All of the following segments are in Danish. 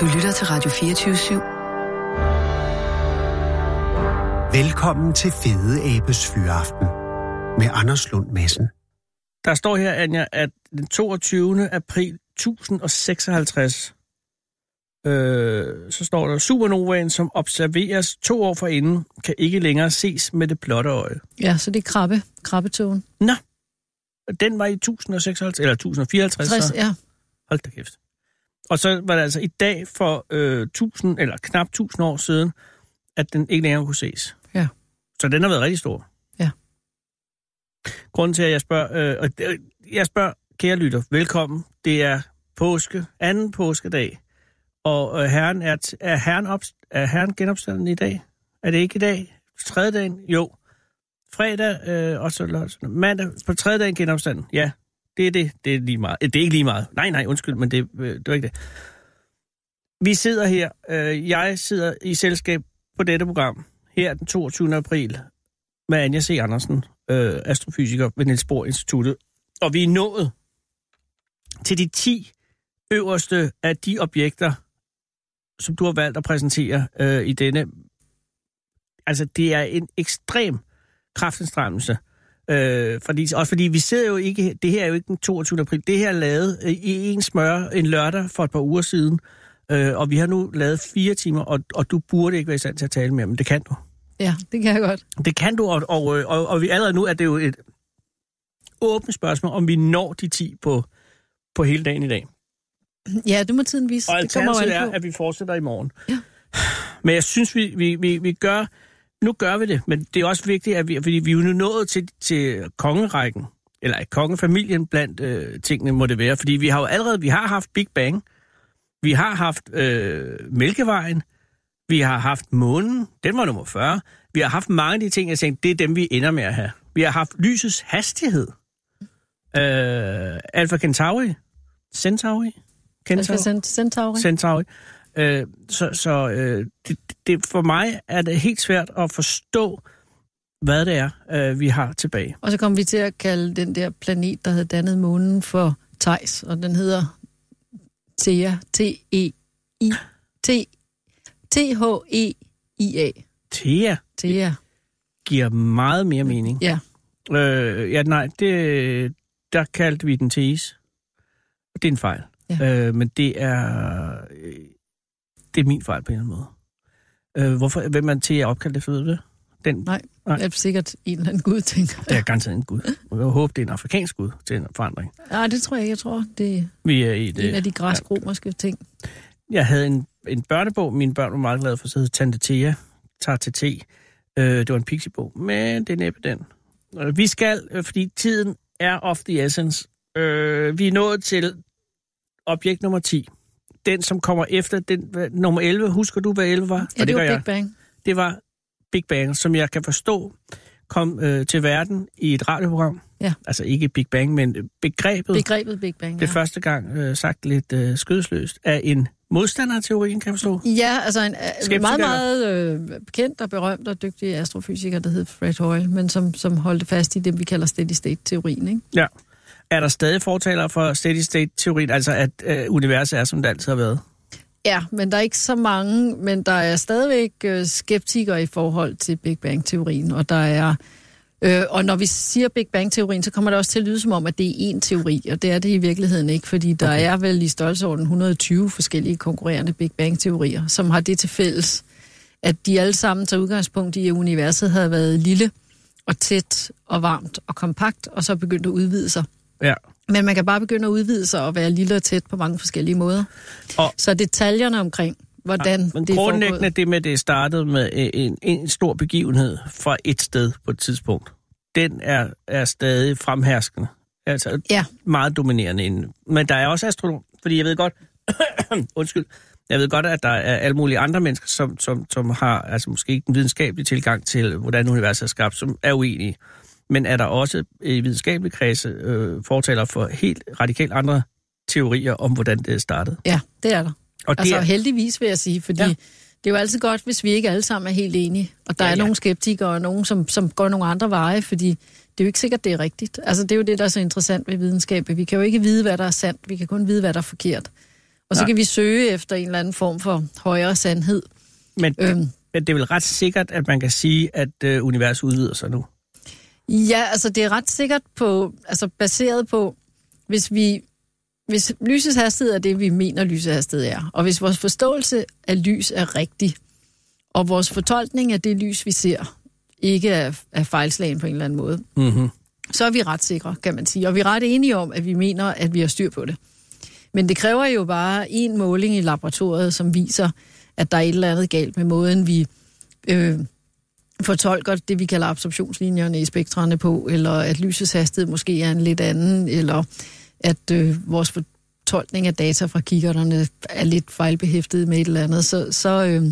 Du lytter til Radio 24 /7. Velkommen til Fede Abes Fyraften med Anders Lund Madsen. Der står her, Anja, at den 22. april 1056, øh, så står der, supernovaen, som observeres to år forinden, kan ikke længere ses med det blotte øje. Ja, så det er krabbe, krabbetogen. Nå, den var i 1056, eller 1054. 60, så. ja. Hold da kæft. Og så var det altså i dag for øh, 1000, eller knap 1000 år siden, at den ikke længere kunne ses. Ja. Så den har været rigtig stor. Ja. Grunden til, at jeg spørger, øh, og jeg spørger, kære lytter, velkommen. Det er påske, anden påskedag. Og øh, herren er, t- er, herren op, er herren genopstanden i dag? Er det ikke i dag? Tredje dagen? Jo. Fredag, øh, og så lørdag. Mandag på tredje dagen genopstanden. Ja, det er det. Det er lige meget. Det er ikke lige meget. Nej, nej, undskyld, men det, øh, det var ikke det. Vi sidder her. Øh, jeg sidder i selskab på dette program her den 22. april med Anja C. Andersen, øh, astrofysiker ved Niels Bohr Instituttet. Og vi er nået til de 10 øverste af de objekter, som du har valgt at præsentere øh, i denne. Altså, det er en ekstrem kraftindstrømmelse. Øh, fordi, også fordi vi sidder jo ikke, det her er jo ikke den 22. april, det her er lavet øh, i en smør en lørdag for et par uger siden, øh, og vi har nu lavet fire timer, og, og du burde ikke være i stand til at tale mere, men det kan du. Ja, det kan jeg godt. Det kan du, og, og, øh, og, og vi allerede nu er det jo et åbent spørgsmål, om vi når de 10 på, på hele dagen i dag. Ja, det må tiden vise. Og det kommer er, at vi fortsætter i morgen. Ja. Men jeg synes, vi, vi, vi, vi gør... Nu gør vi det, men det er også vigtigt, at vi, fordi vi er jo nu nået til, til kongerækken, eller kongefamilien blandt øh, tingene må det være, fordi vi har jo allerede, vi har haft Big Bang, vi har haft øh, Mælkevejen, vi har haft månen, den var nummer 40, vi har haft mange af de ting, jeg tænkte, det er dem, vi ender med at have. Vi har haft lysets hastighed, øh, Alpha Centauri, Centauri, Alpha Cent- Centauri. Centauri. Øh, så så øh, det, det, for mig er det helt svært at forstå, hvad det er, øh, vi har tilbage. Og så kommer vi til at kalde den der planet, der havde dannet månen for Thais, og den hedder Thea, T-E-I, T, T-H-E-I-A, Thea Thea, giver meget mere mening. ja. Øh, ja, nej, det, der kaldte vi den Theis. Det er en fejl. Ja. Øh, men det er, det er min fejl på en eller anden måde. Øh, hvorfor, hvem er Thea opkaldt efter, ved du det? Den, Nej, Nej. det er sikkert en eller anden gud, tænker det er garanteret en gud. Jeg håber, det er en afrikansk gud til en forandring. Nej, det tror jeg ikke. Jeg tror, det Vi er i en det. af de græsk-romerske ting. Jeg havde en, en børnebog, mine børn var meget glade for, så hed Tante Thea, tager til te. Øh, det var en pixiebog, men det er næppe den. Øh, vi skal, øh, fordi tiden er of the essence. Øh, vi er nået til objekt nummer 10. Den, som kommer efter den, hvad, nummer 11. Husker du, hvad 11 var? Ja, For det, gør var jeg. Big Bang. Det var Big Bang, som jeg kan forstå kom øh, til verden i et radioprogram. Ja. Altså ikke Big Bang, men begrebet. Begrebet Big Bang, Det ja. første gang øh, sagt lidt øh, skødesløst af en modstander af teorien, kan jeg forstå. Ja, altså en uh, meget, meget øh, bekendt og berømt og dygtig astrofysiker, der hed Fred Hoyle, men som, som holdte fast i det, vi kalder steady-state-teorien. Ikke? Ja. Er der stadig fortalere for steady-state-teorien, altså at øh, universet er, som det altid har været? Ja, men der er ikke så mange, men der er stadigvæk øh, skeptikere i forhold til Big Bang-teorien, og der er... Øh, og når vi siger Big Bang-teorien, så kommer det også til at lyde som om, at det er én teori, og det er det i virkeligheden ikke, fordi der Okay. okay. er vel i størrelseorden 120 forskellige konkurrerende Big Bang-teorier, som har det til fælles, at de alle sammen tager udgangspunkt i, at universet havde været lille og tæt og varmt og kompakt, og så begyndt at udvide sig. Ja. Men man kan bare begynde at udvide sig og være lille og tæt på mange forskellige måder. Og- Så detaljerne omkring, hvordan Men det er grundlæggende det med, at det startede med en, en stor begivenhed fra et sted på et tidspunkt, den er, er stadig fremherskende. Altså Ja. meget dominerende. inden. Men der er også astronom, fordi jeg ved godt, undskyld, jeg ved godt, at der er alle mulige andre mennesker, som, som, som har altså måske ikke en videnskabelig tilgang til, hvordan universet er skabt, som er uenige. Men er der også i videnskabelige kredse øh, fortaler for helt radikalt andre teorier om, hvordan det startede? Ja, det er der. Og Altså det er, heldigvis vil jeg sige, fordi Ja. det er jo altid godt, hvis vi ikke alle sammen er helt enige. Og der Ja, ja, er nogle skeptikere og nogen, som, som går nogle andre veje, fordi det er jo ikke sikkert, det er rigtigt. Altså det er jo det, der er så interessant ved videnskab. Vi kan jo ikke vide, hvad der er sandt. Vi kan kun vide, hvad der er forkert. Og så Nej. kan vi søge efter en eller anden form for højere sandhed. Men, Øhm. men det er vel ret sikkert, at man kan sige, at øh, universet udvider sig nu. Ja, altså det er ret sikkert på, altså baseret på, hvis vi, hvis lysets hastighed er det, vi mener lysets hastighed er, og hvis vores forståelse af lys er rigtig, og vores fortolkning af det lys, vi ser, ikke er, er fejlslagen på en eller anden måde, Mm-hmm. så er vi ret sikre, kan man sige. Og vi er ret enige om, at vi mener, at vi har styr på det. Men det kræver jo bare en måling i laboratoriet, som viser, at der er et eller andet galt med måden, vi øh, fortolker det, vi kalder absorptionslinjerne i spektrene på, eller at lysets hastighed måske er en lidt anden, eller at øh, vores fortolkning af data fra kikkerterne er lidt fejlbehæftet med et eller andet. Så, så, øh,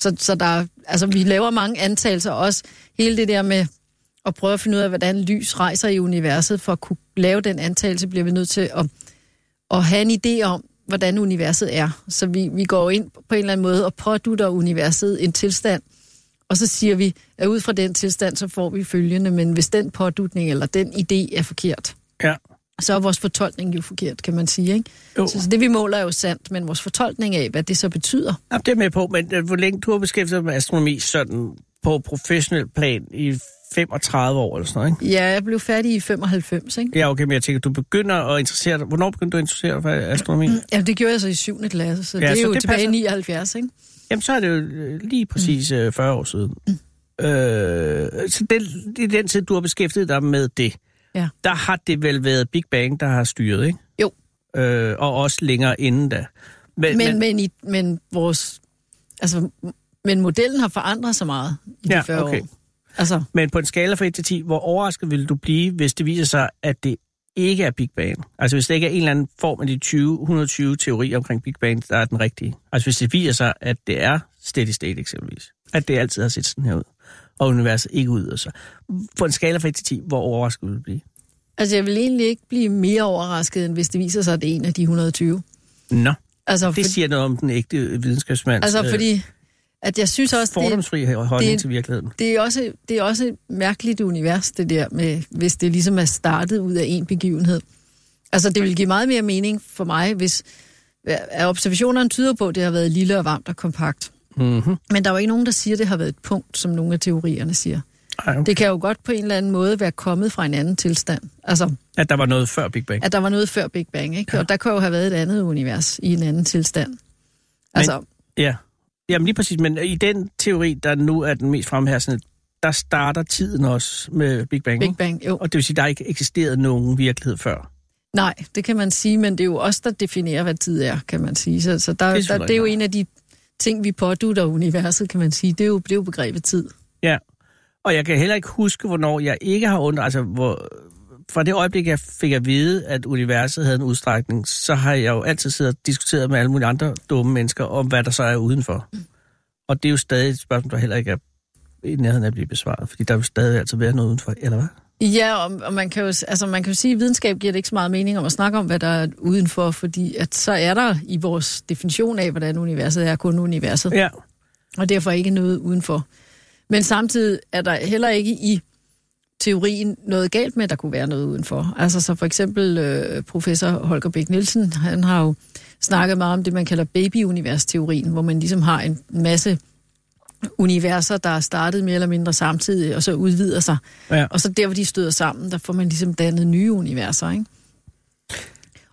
så, så der, altså, vi laver mange antagelser også. Hele det der med at prøve at finde ud af, hvordan lys rejser i universet. For at kunne lave den antagelse, bliver vi nødt til at, at have en idé om, hvordan universet er. Så vi, vi går ind på en eller anden måde og pådutter universet en tilstand, og så siger vi, at ud fra den tilstand, så får vi følgende, men hvis den pådutning eller den idé er forkert, Ja. så er vores fortolkning jo forkert, kan man sige. Ikke? Jo. Så, så det vi måler er jo sandt, men vores fortolkning af, hvad det så betyder, Jamen, det er med på, men øh, hvor længe du har beskæftiget dig med astronomi sådan på professionel plan i 35 år eller sådan noget, ikke? Ja, jeg blev færdig i 95, ikke? Ja, okay, men jeg tænker, du begynder at interessere dig... Hvornår begyndte du at interessere dig for astronomi? Ja, det gjorde jeg så i 7. klasse, så Ja, ja, det er så jo det tilbage passer. i 79, ikke? Jamen, så er det jo øh, lige præcis øh, 40 år siden. Øh, så den, i den tid, du har beskæftiget dig med det, Ja. der har det vel været Big Bang, der har styret, ikke? Jo. Øh, og også længere inden da. Men, Men, men, i, men vores... Altså, men modellen har forandret sig meget i de Ja, 40 okay. år. Altså, men på en skala fra 1 til 10, hvor overrasket vil du blive, hvis det viser sig, at det ikke er Big Bang? Altså hvis det ikke er en eller anden form af de 20, 120 teorier omkring Big Bang, der er den rigtige. Altså hvis det viser sig, at det er steady state eksempelvis. At det altid har set sådan her ud. Og universet ikke udvider sig. På en skala fra 1 til 10, hvor overrasket vil du blive? altså, jeg vil egentlig ikke blive mere overrasket, end hvis det viser sig, at det er en af de 120. Nå, Altså, det for, siger noget om den ægte videnskabsmands altså øh, fordi, at jeg synes også, det, fordomsfri holdning det- til virkeligheden. det, er også, det er også et mærkeligt univers, det der med, hvis det ligesom er startet ud af en begivenhed. Altså, det vil give meget mere mening for mig, hvis at observationerne tyder på, at det har været lille og varmt og kompakt. Mm-hmm. Men der er jo ikke nogen, der siger, at det har været et punkt, som nogle af teorierne siger. Ej, okay. Det kan jo godt på en eller anden måde være kommet fra en anden tilstand. Altså, At der var noget før Big Bang. at der var noget før Big Bang, ikke? Ja. Og der kan jo have været et andet univers i en anden tilstand. Altså, Ja. Jamen lige præcis, men i den teori, der nu er den mest fremherskende, der starter tiden også med Big Bang. Big? Bang, jo. Og det vil sige, der ikke eksisteret nogen virkelighed før. Nej, det kan man sige, men det er jo os, der definerer, hvad tid er, kan man sige. Så, så der, Det er der, det er jo en af de ting, vi pådutter universet, kan man sige. Det er jo, det er jo begrebet tid. Ja. Og jeg kan heller ikke huske, hvornår jeg ikke har undret, altså hvor, fra det øjeblik, jeg fik at vide, at universet havde en udstrækning, så har jeg jo altid siddet og diskuteret med alle mulige andre dumme mennesker om, hvad der så er udenfor. Og det er jo stadig et spørgsmål, der heller ikke er i nærheden af at blive besvaret, fordi der vil stadig altid være noget udenfor, eller hvad? Ja, og, og man, kan jo, altså man kan jo sige, at videnskab giver det ikke så meget mening om at snakke om, hvad der er udenfor, fordi at så er der i vores definition af, hvordan universet er, kun universet. Ja. og derfor ikke noget udenfor. Men samtidig er der heller ikke i teorien noget galt med, at der kunne være noget udenfor. Altså så for eksempel øh, professor Holger Bæk Nielsen, han har jo snakket meget om det, man kalder baby-univers-teorien, hvor man ligesom har en masse universer, der er startet mere eller mindre samtidig, og så udvider sig. Ja. Og så der, hvor de støder sammen, der får man ligesom dannet nye universer, ikke?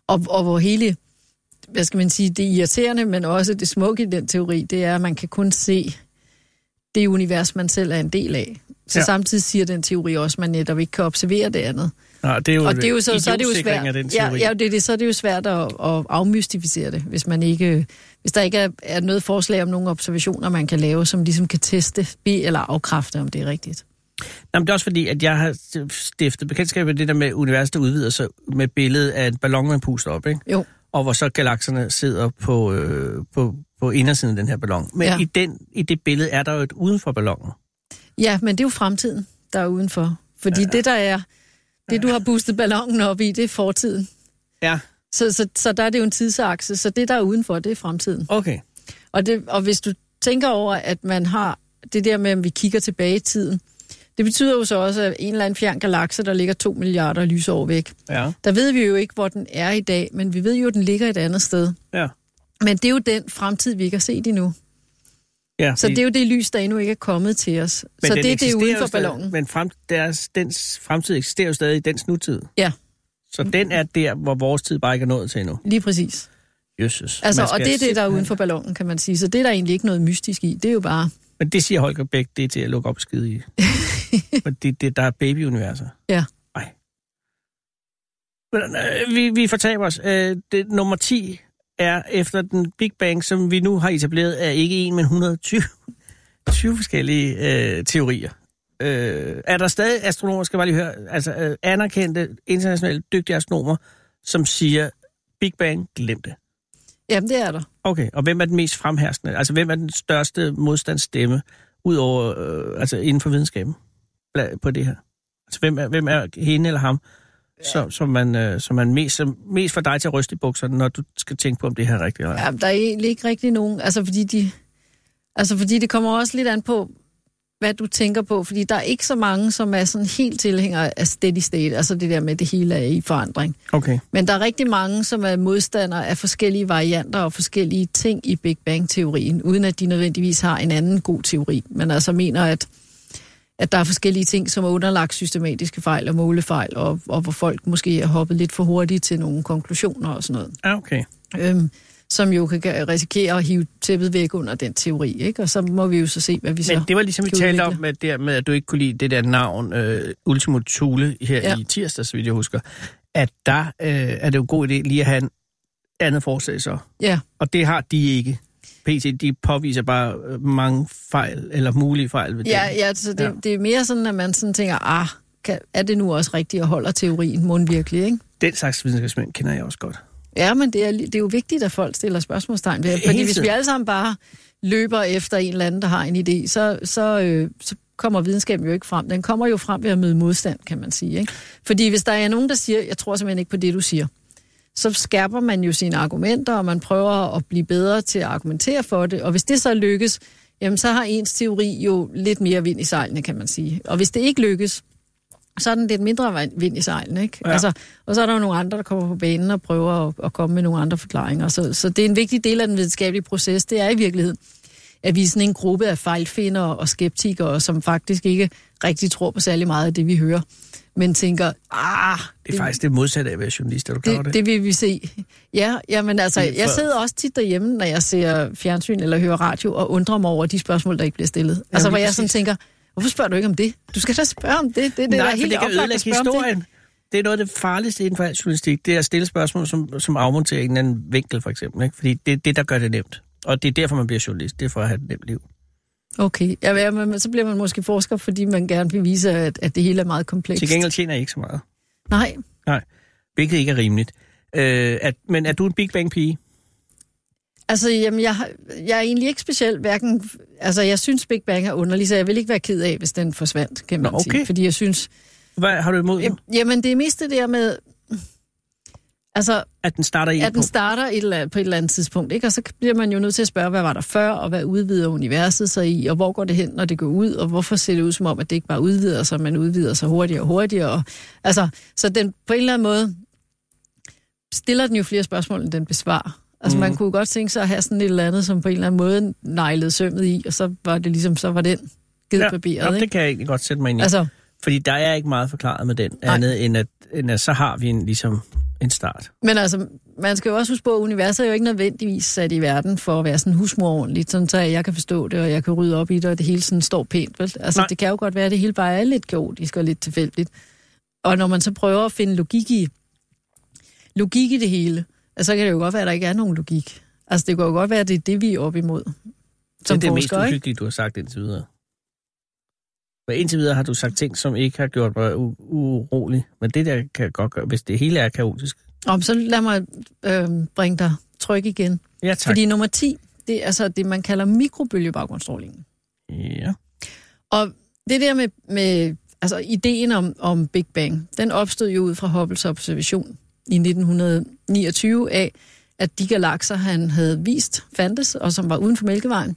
Og, og hvor hele, hvad skal man sige, det irriterende, men også det smukke i den teori, det er, at man kan kun se det univers, man selv er en del af. Så Ja. ja. samtidig siger den teori også, at man netop ikke kan observere det andet. Nå, det er jo, Og det er jo så, så er det jo svært. af den ja, teori. ja, det er det, så er det jo svært at, at afmystificere det, hvis man ikke, hvis der ikke er, er noget forslag om nogle observationer, man kan lave, som ligesom kan teste, be eller afkræfte, om det er rigtigt. Nå, men det er også fordi, at jeg har stiftet bekendtskab med det der med universet, der udvider sig med billedet af en ballon, man puster op, ikke? Jo, og hvor så galakserne sidder på, øh, på, på indersiden af den her ballon. Men ja. Ja. i, den, i det billede er der jo et uden for ballonen. Ja, men det er jo fremtiden, der er udenfor. Fordi ja. det, der er, det du har boostet ballonen op i, det er fortiden. Ja, Så, så, så der er det jo en tidsakse, så det, der er udenfor, det er fremtiden. okay. Og, det, og hvis du tænker over, at man har det der med, at vi kigger tilbage i tiden, Det betyder jo så også, at en eller anden fjern galakse, der ligger 2 milliarder lysår væk, Ja. der ved vi jo ikke, hvor den er i dag, men vi ved jo, at den ligger et andet sted. Ja. Men det er jo den fremtid, vi ikke har set endnu. Ja Så det er jo det lys, der endnu ikke er kommet til os. men så det, det er uden for ballonen. Men frem, deres, dens fremtid eksisterer jo stadig i dens nutid. Ja, Så den er der, hvor vores tid bare ikke er nået til endnu. lige præcis. Jesus. Altså, og det er det, der er uden for ballonen, kan man sige. Så det er der egentlig ikke noget mystisk i. Det er jo bare... Men det siger Holger Bæk, det er til at lukke op skide i. Fordi det, der er babyuniverser. Ja. Nej. Øh, vi, vi fortaber os. Øh, det, nummer 10 er efter den Big Bang, som vi nu har etableret, er ikke en, men 120 20 forskellige øh, teorier. Øh, er der stadig astronomer, skal bare lige høre, altså øh, anerkendte, internationalt dygtige astronomer, som siger, Big Bang, glem det. Jamen, det er der. Okay, og hvem er den mest fremherskende? Altså, hvem er den største modstandsstemme, udover, øh, altså inden for videnskaben, på det her? Altså, hvem er, hvem er hende eller ham, som, som, man, øh, som man mest, som mest får dig til at ryste i bukserne, når du skal tænke på, om det her er rigtigt eller? Ja, der er egentlig ikke rigtig nogen... Altså, fordi de... Altså, fordi det kommer også lidt an på, hvad du tænker på, fordi der er ikke så mange, som er sådan helt tilhængere af steady state, altså det der med, at det hele er i forandring. Okay, Men der er rigtig mange, som er modstandere af forskellige varianter og forskellige ting i Big Bang-teorien, uden at de nødvendigvis har en anden god teori. Men altså mener, at, at der er forskellige ting, som er underlagt systematiske fejl og målefejl, og, og hvor folk måske er hoppet lidt for hurtigt til nogle konklusioner og sådan noget. ja, okay. Øhm, som jo kan risikere at hive tæppet væk under den teori, ikke? Og så må vi jo så se, hvad vi så... Men det var ligesom vi talte om med, der, med, at du ikke kunne lide det der navn, øh, Ultimo Thule, her ja. I tirsdag, så vidt jeg husker, at der øh, er det jo en god idé lige at have en andet forslag så. Ja, Og det har de ikke. PT, de påviser bare øh, mange fejl, eller mulige fejl ved ja, det. ja så det, Ja. ja. det er mere sådan, at man sådan tænker, ah, kan, er det nu også rigtigt at holde teorien mund virkelig, ikke? Den slags videnskabsmænd kender jeg også godt. Ja, men det er, det er jo vigtigt, at folk stiller spørgsmålstegn ved det. Fordi hvis vi alle sammen bare løber efter en eller anden, der har en idé, så, så, øh, så kommer videnskaben jo ikke frem. Den kommer jo frem ved at møde modstand, kan man sige. Ikke? Fordi hvis der er nogen, der siger, jeg tror simpelthen ikke på det, du siger, så skærper man jo sine argumenter, og man prøver at blive bedre til at argumentere for det. Og hvis det så lykkes, jamen så har ens teori jo lidt mere vind i sejlene, kan man sige. Og hvis det ikke lykkes, så er den lidt mindre vind i sejlene, ikke? Ja. Altså, og så er der jo nogle andre, der kommer på banen og prøver at, at komme med nogle andre forklaringer. Så, så det er en vigtig del af den videnskabelige proces. Det er i virkeligheden, at vi er sådan en gruppe af fejlfindere og skeptikere, som faktisk ikke rigtig tror på særlig meget af det, vi hører. Men tænker, ah, Det er faktisk det modsatte af at være journalist, er du klar det, det? det vil vi se. Ja, jamen altså, Det er jeg sidder også tit derhjemme, når jeg ser fjernsyn eller hører radio, og undrer mig over de spørgsmål, der ikke bliver stillet. Altså, lige hvor jeg sådan tænker, hvorfor spørger du ikke om det? Du skal da spørge om det. Det, det, det Nej, er for helt det kan ødelægge om det. historien. Det er noget af det farligste inden for al journalistik, det er at stille spørgsmål, som, som afmonterer en eller anden vinkel, for eksempel. Ikke? Fordi det er det, der gør det nemt. Og det er derfor, man bliver journalist. Det er for at have et nemt liv. Okay, ja, men så bliver man måske forsker, fordi man gerne vil vise, at, at det hele er meget komplekst. Til gengæld tjener jeg ikke så meget. Nej, Nej, hvilket ikke er rimeligt. Øh, at, men er du en Big Bang-pige? altså jamen, jeg, jeg er egentlig ikke specielt hverken... Altså, jeg synes Big Bang er underlig, så jeg vil ikke være ked af, hvis den forsvandt, kan man Nå, okay. sige. Fordi jeg synes... Hvad har du imod? Jamen, det er mest det der med... Altså, At den starter i at den starter et eller andet, på et eller andet tidspunkt, ikke? Og så bliver man jo nødt til at spørge, hvad var der før, og hvad udvider universet sig i, og hvor går det hen, når det går ud, og hvorfor ser det ud som om, at det ikke bare udvider sig, men udvider sig hurtigere og hurtigere. Og, altså, så den på en eller anden måde stiller den jo flere spørgsmål, end den besvarer. Altså, mm. man kunne godt tænke sig at have sådan et eller andet, som på en eller anden måde neglede sømmet i, og så var det ligesom, så var den givet ja, papiret, ja, ikke? det kan jeg egentlig godt sætte mig ind i. Altså, Fordi der er ikke meget forklaret med den, Nej. andet end at, end at så har vi en, ligesom en start. Men altså, man skal jo også huske på, at universet er jo ikke nødvendigvis sat i verden for at være sådan husmor ordentligt, sådan så jeg kan forstå det, og jeg kan rydde op i det, og det hele sådan står pænt. Vel? Altså, Nej. det kan jo godt være, at det hele bare er lidt kaotisk og lidt tilfældigt. Og når man så prøver at finde logik i, logik i det hele, altså, så kan det jo godt være, at der ikke er nogen logik. Altså, det kan jo godt være, at det er det, vi er op imod. Som det er det mest ikke? uhyggelige, du har sagt indtil videre. For indtil videre har du sagt ting, som ikke har gjort mig u- urolig. Men det der kan godt gøre, hvis det hele er kaotisk. Om, så lad mig øh, bringe dig tryk igen. Ja, tak. Fordi nummer 10, det er altså det, man kalder mikrobølgebaggrundsstrålingen. Ja. Og det der med, med altså ideen om, om Big Bang, den opstod jo ud fra Hubbles observation i 1929 af, at de galakser, han havde vist fandtes, og som var uden for Mælkevejen,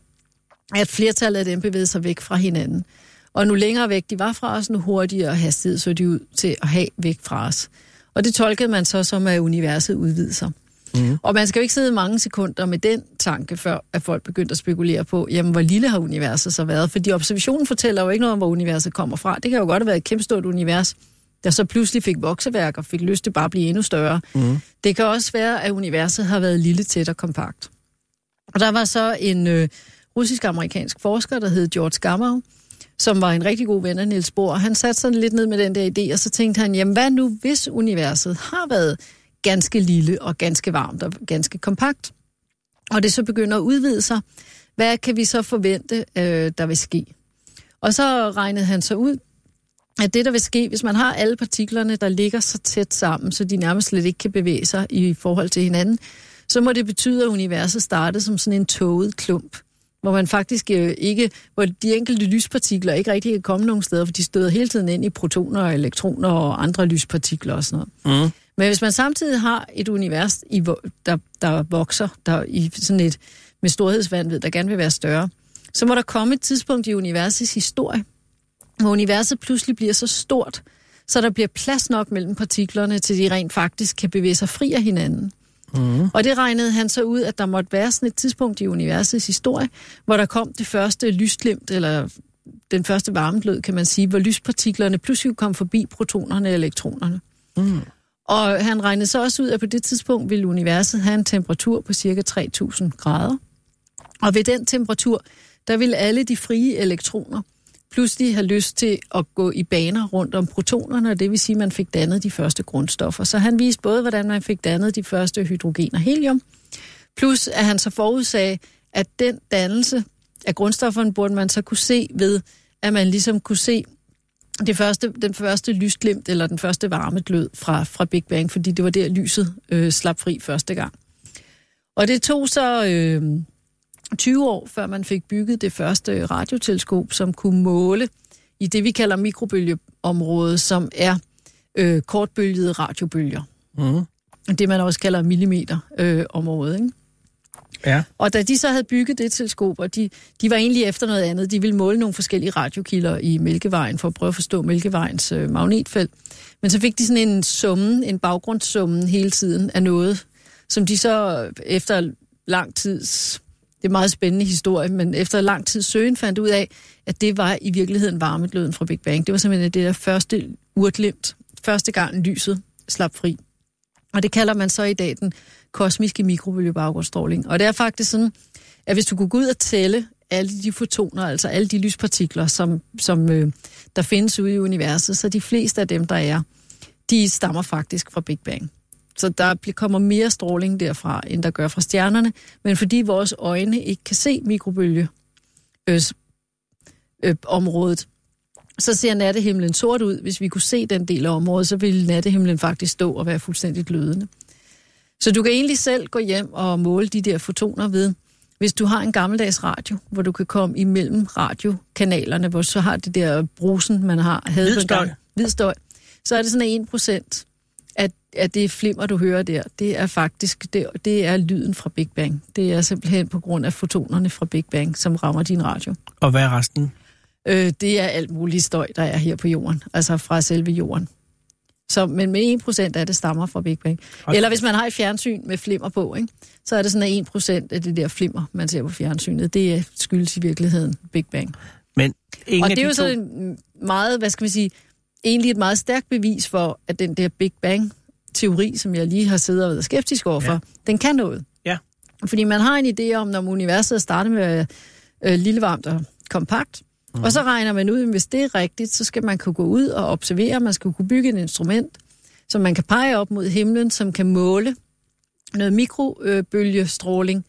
at flertallet af dem bevægede sig væk fra hinanden. Og nu længere væk de var fra os, nu hurtigere hastighed så de ud til at have væk fra os. Og det tolkede man så som, at universet udvider sig. Mm. Og man skal jo ikke sidde mange sekunder med den tanke, før at folk begyndte at spekulere på, jamen hvor lille har universet så været? Fordi observationen fortæller jo ikke noget om, hvor universet kommer fra. Det kan jo godt have været et kæmpestort univers, der så pludselig fik vokseværk og fik lyst til bare at blive endnu større. Mm. Det kan også være, at universet har været lille, tæt og kompakt. Og der var så en øh, russisk-amerikansk forsker, der hed George Gamow, som var en rigtig god ven af Niels Bohr. Han satte sådan lidt ned med den der idé, og så tænkte han, jamen hvad nu, hvis universet har været ganske lille og ganske varmt og ganske kompakt, og det så begynder at udvide sig, hvad kan vi så forvente, øh, der vil ske? Og så regnede han så ud, at det, der vil ske, hvis man har alle partiklerne, der ligger så tæt sammen, så de nærmest slet ikke kan bevæge sig i forhold til hinanden, så må det betyde, at universet startede som sådan en tåget klump, hvor man faktisk øh, ikke, hvor de enkelte lyspartikler ikke rigtig kan komme nogen steder, for de støder hele tiden ind i protoner og elektroner og andre lyspartikler og sådan noget. Mm. Men hvis man samtidig har et univers, i, der, der vokser, der i sådan et med storhedsvandvid, der gerne vil være større, så må der komme et tidspunkt i universets historie, hvor universet pludselig bliver så stort, så der bliver plads nok mellem partiklerne, til de rent faktisk kan bevæge sig fri af hinanden. Mm. Og det regnede han så ud, at der måtte være sådan et tidspunkt i universets historie, hvor der kom det første lysglimt, eller den første varmeglød, kan man sige, hvor lyspartiklerne pludselig kom forbi protonerne og elektronerne. Mm. Og han regnede så også ud, at på det tidspunkt ville universet have en temperatur på cirka 3000 grader. Og ved den temperatur, der ville alle de frie elektroner pludselig have lyst til at gå i baner rundt om protonerne, og det vil sige, at man fik dannet de første grundstoffer. Så han viste både, hvordan man fik dannet de første hydrogen og helium, plus at han så forudsagde, at den dannelse af grundstofferne burde man så kunne se ved, at man ligesom kunne se det første, den første lysglimt, eller den første varmeglød fra, fra Big Bang, fordi det var der, lyset øh, slap fri første gang. Og det tog så øh, 20 år, før man fik bygget det første radioteleskop, som kunne måle i det, vi kalder mikrobølgeområdet, som er øh, kortbølgede radiobølger. Mm. Det, man også kalder millimeterområdet. Øh, ikke? Ja. Og da de så havde bygget det teleskop, og de, de var egentlig efter noget andet, de ville måle nogle forskellige radiokilder i Mælkevejen, for at prøve at forstå Mælkevejens øh, magnetfelt. Men så fik de sådan en summen, en baggrundssummen hele tiden af noget, som de så efter lang tids det er en meget spændende historie, men efter lang tid søgen fandt ud af, at det var i virkeligheden varmegløden fra Big Bang. Det var simpelthen det der første urtlimt, første gang lyset slap fri. Og det kalder man så i dag den kosmiske mikrobølgebaggrundsstråling. Og det er faktisk sådan, at hvis du kunne gå ud og tælle alle de fotoner, altså alle de lyspartikler, som, som øh, der findes ude i universet, så de fleste af dem, der er, de stammer faktisk fra Big Bang. Så der kommer mere stråling derfra, end der gør fra stjernerne. Men fordi vores øjne ikke kan se mikrobølge øh, øh, området, så ser nattehimlen sort ud. Hvis vi kunne se den del af området, så ville nattehimlen faktisk stå og være fuldstændig glødende. Så du kan egentlig selv gå hjem og måle de der fotoner ved, hvis du har en gammeldags radio, hvor du kan komme imellem radiokanalerne, hvor så har det der brusen, man har havde Hvidstøj. Hvidstøj. Så er det sådan en procent at, det flimmer, du hører der, det er faktisk, det, det er lyden fra Big Bang. Det er simpelthen på grund af fotonerne fra Big Bang, som rammer din radio. Og hvad er resten? Øh, det er alt muligt støj, der er her på jorden, altså fra selve jorden. Så, men med 1% af det stammer fra Big Bang. Okay. Eller hvis man har et fjernsyn med flimmer på, ikke? så er det sådan, at 1% af det der flimmer, man ser på fjernsynet, det skyldes i virkeligheden Big Bang. Men ingen Og det er de jo to... så en meget, hvad skal man sige, egentlig et meget stærkt bevis for, at den der Big Bang-teori, som jeg lige har siddet og været skeptisk overfor, ja. den kan noget. Ja. Fordi man har en idé om, når universet er startet med øh, lille, varmt og kompakt, mm. og så regner man ud, at hvis det er rigtigt, så skal man kunne gå ud og observere, man skal kunne bygge et instrument, som man kan pege op mod himlen, som kan måle noget mikrobølgestråling,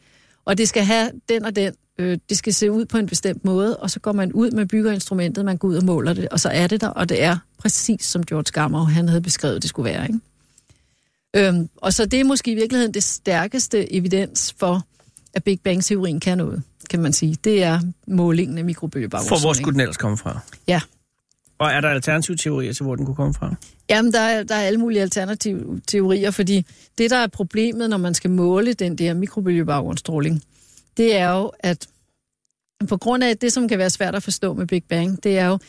og det skal have den og den øh, det skal se ud på en bestemt måde, og så går man ud med byggerinstrumentet, man går ud og måler det, og så er det der, og det er præcis som George Gamow, han havde beskrevet, det skulle være. Ikke? Øhm, og så det er måske i virkeligheden det stærkeste evidens for, at Big Bang-teorien kan noget, kan man sige. Det er målingen af mikrobølgebaggrundsstråling. For hvor skulle den ellers komme fra? Ja. Og er der alternative teorier til, hvor den kunne komme fra? Jamen, der er, der er alle mulige alternative teorier, fordi det, der er problemet, når man skal måle den der mikrobølgebaggrundsstråling, det er jo, at på grund af det, som kan være svært at forstå med Big Bang, det er jo,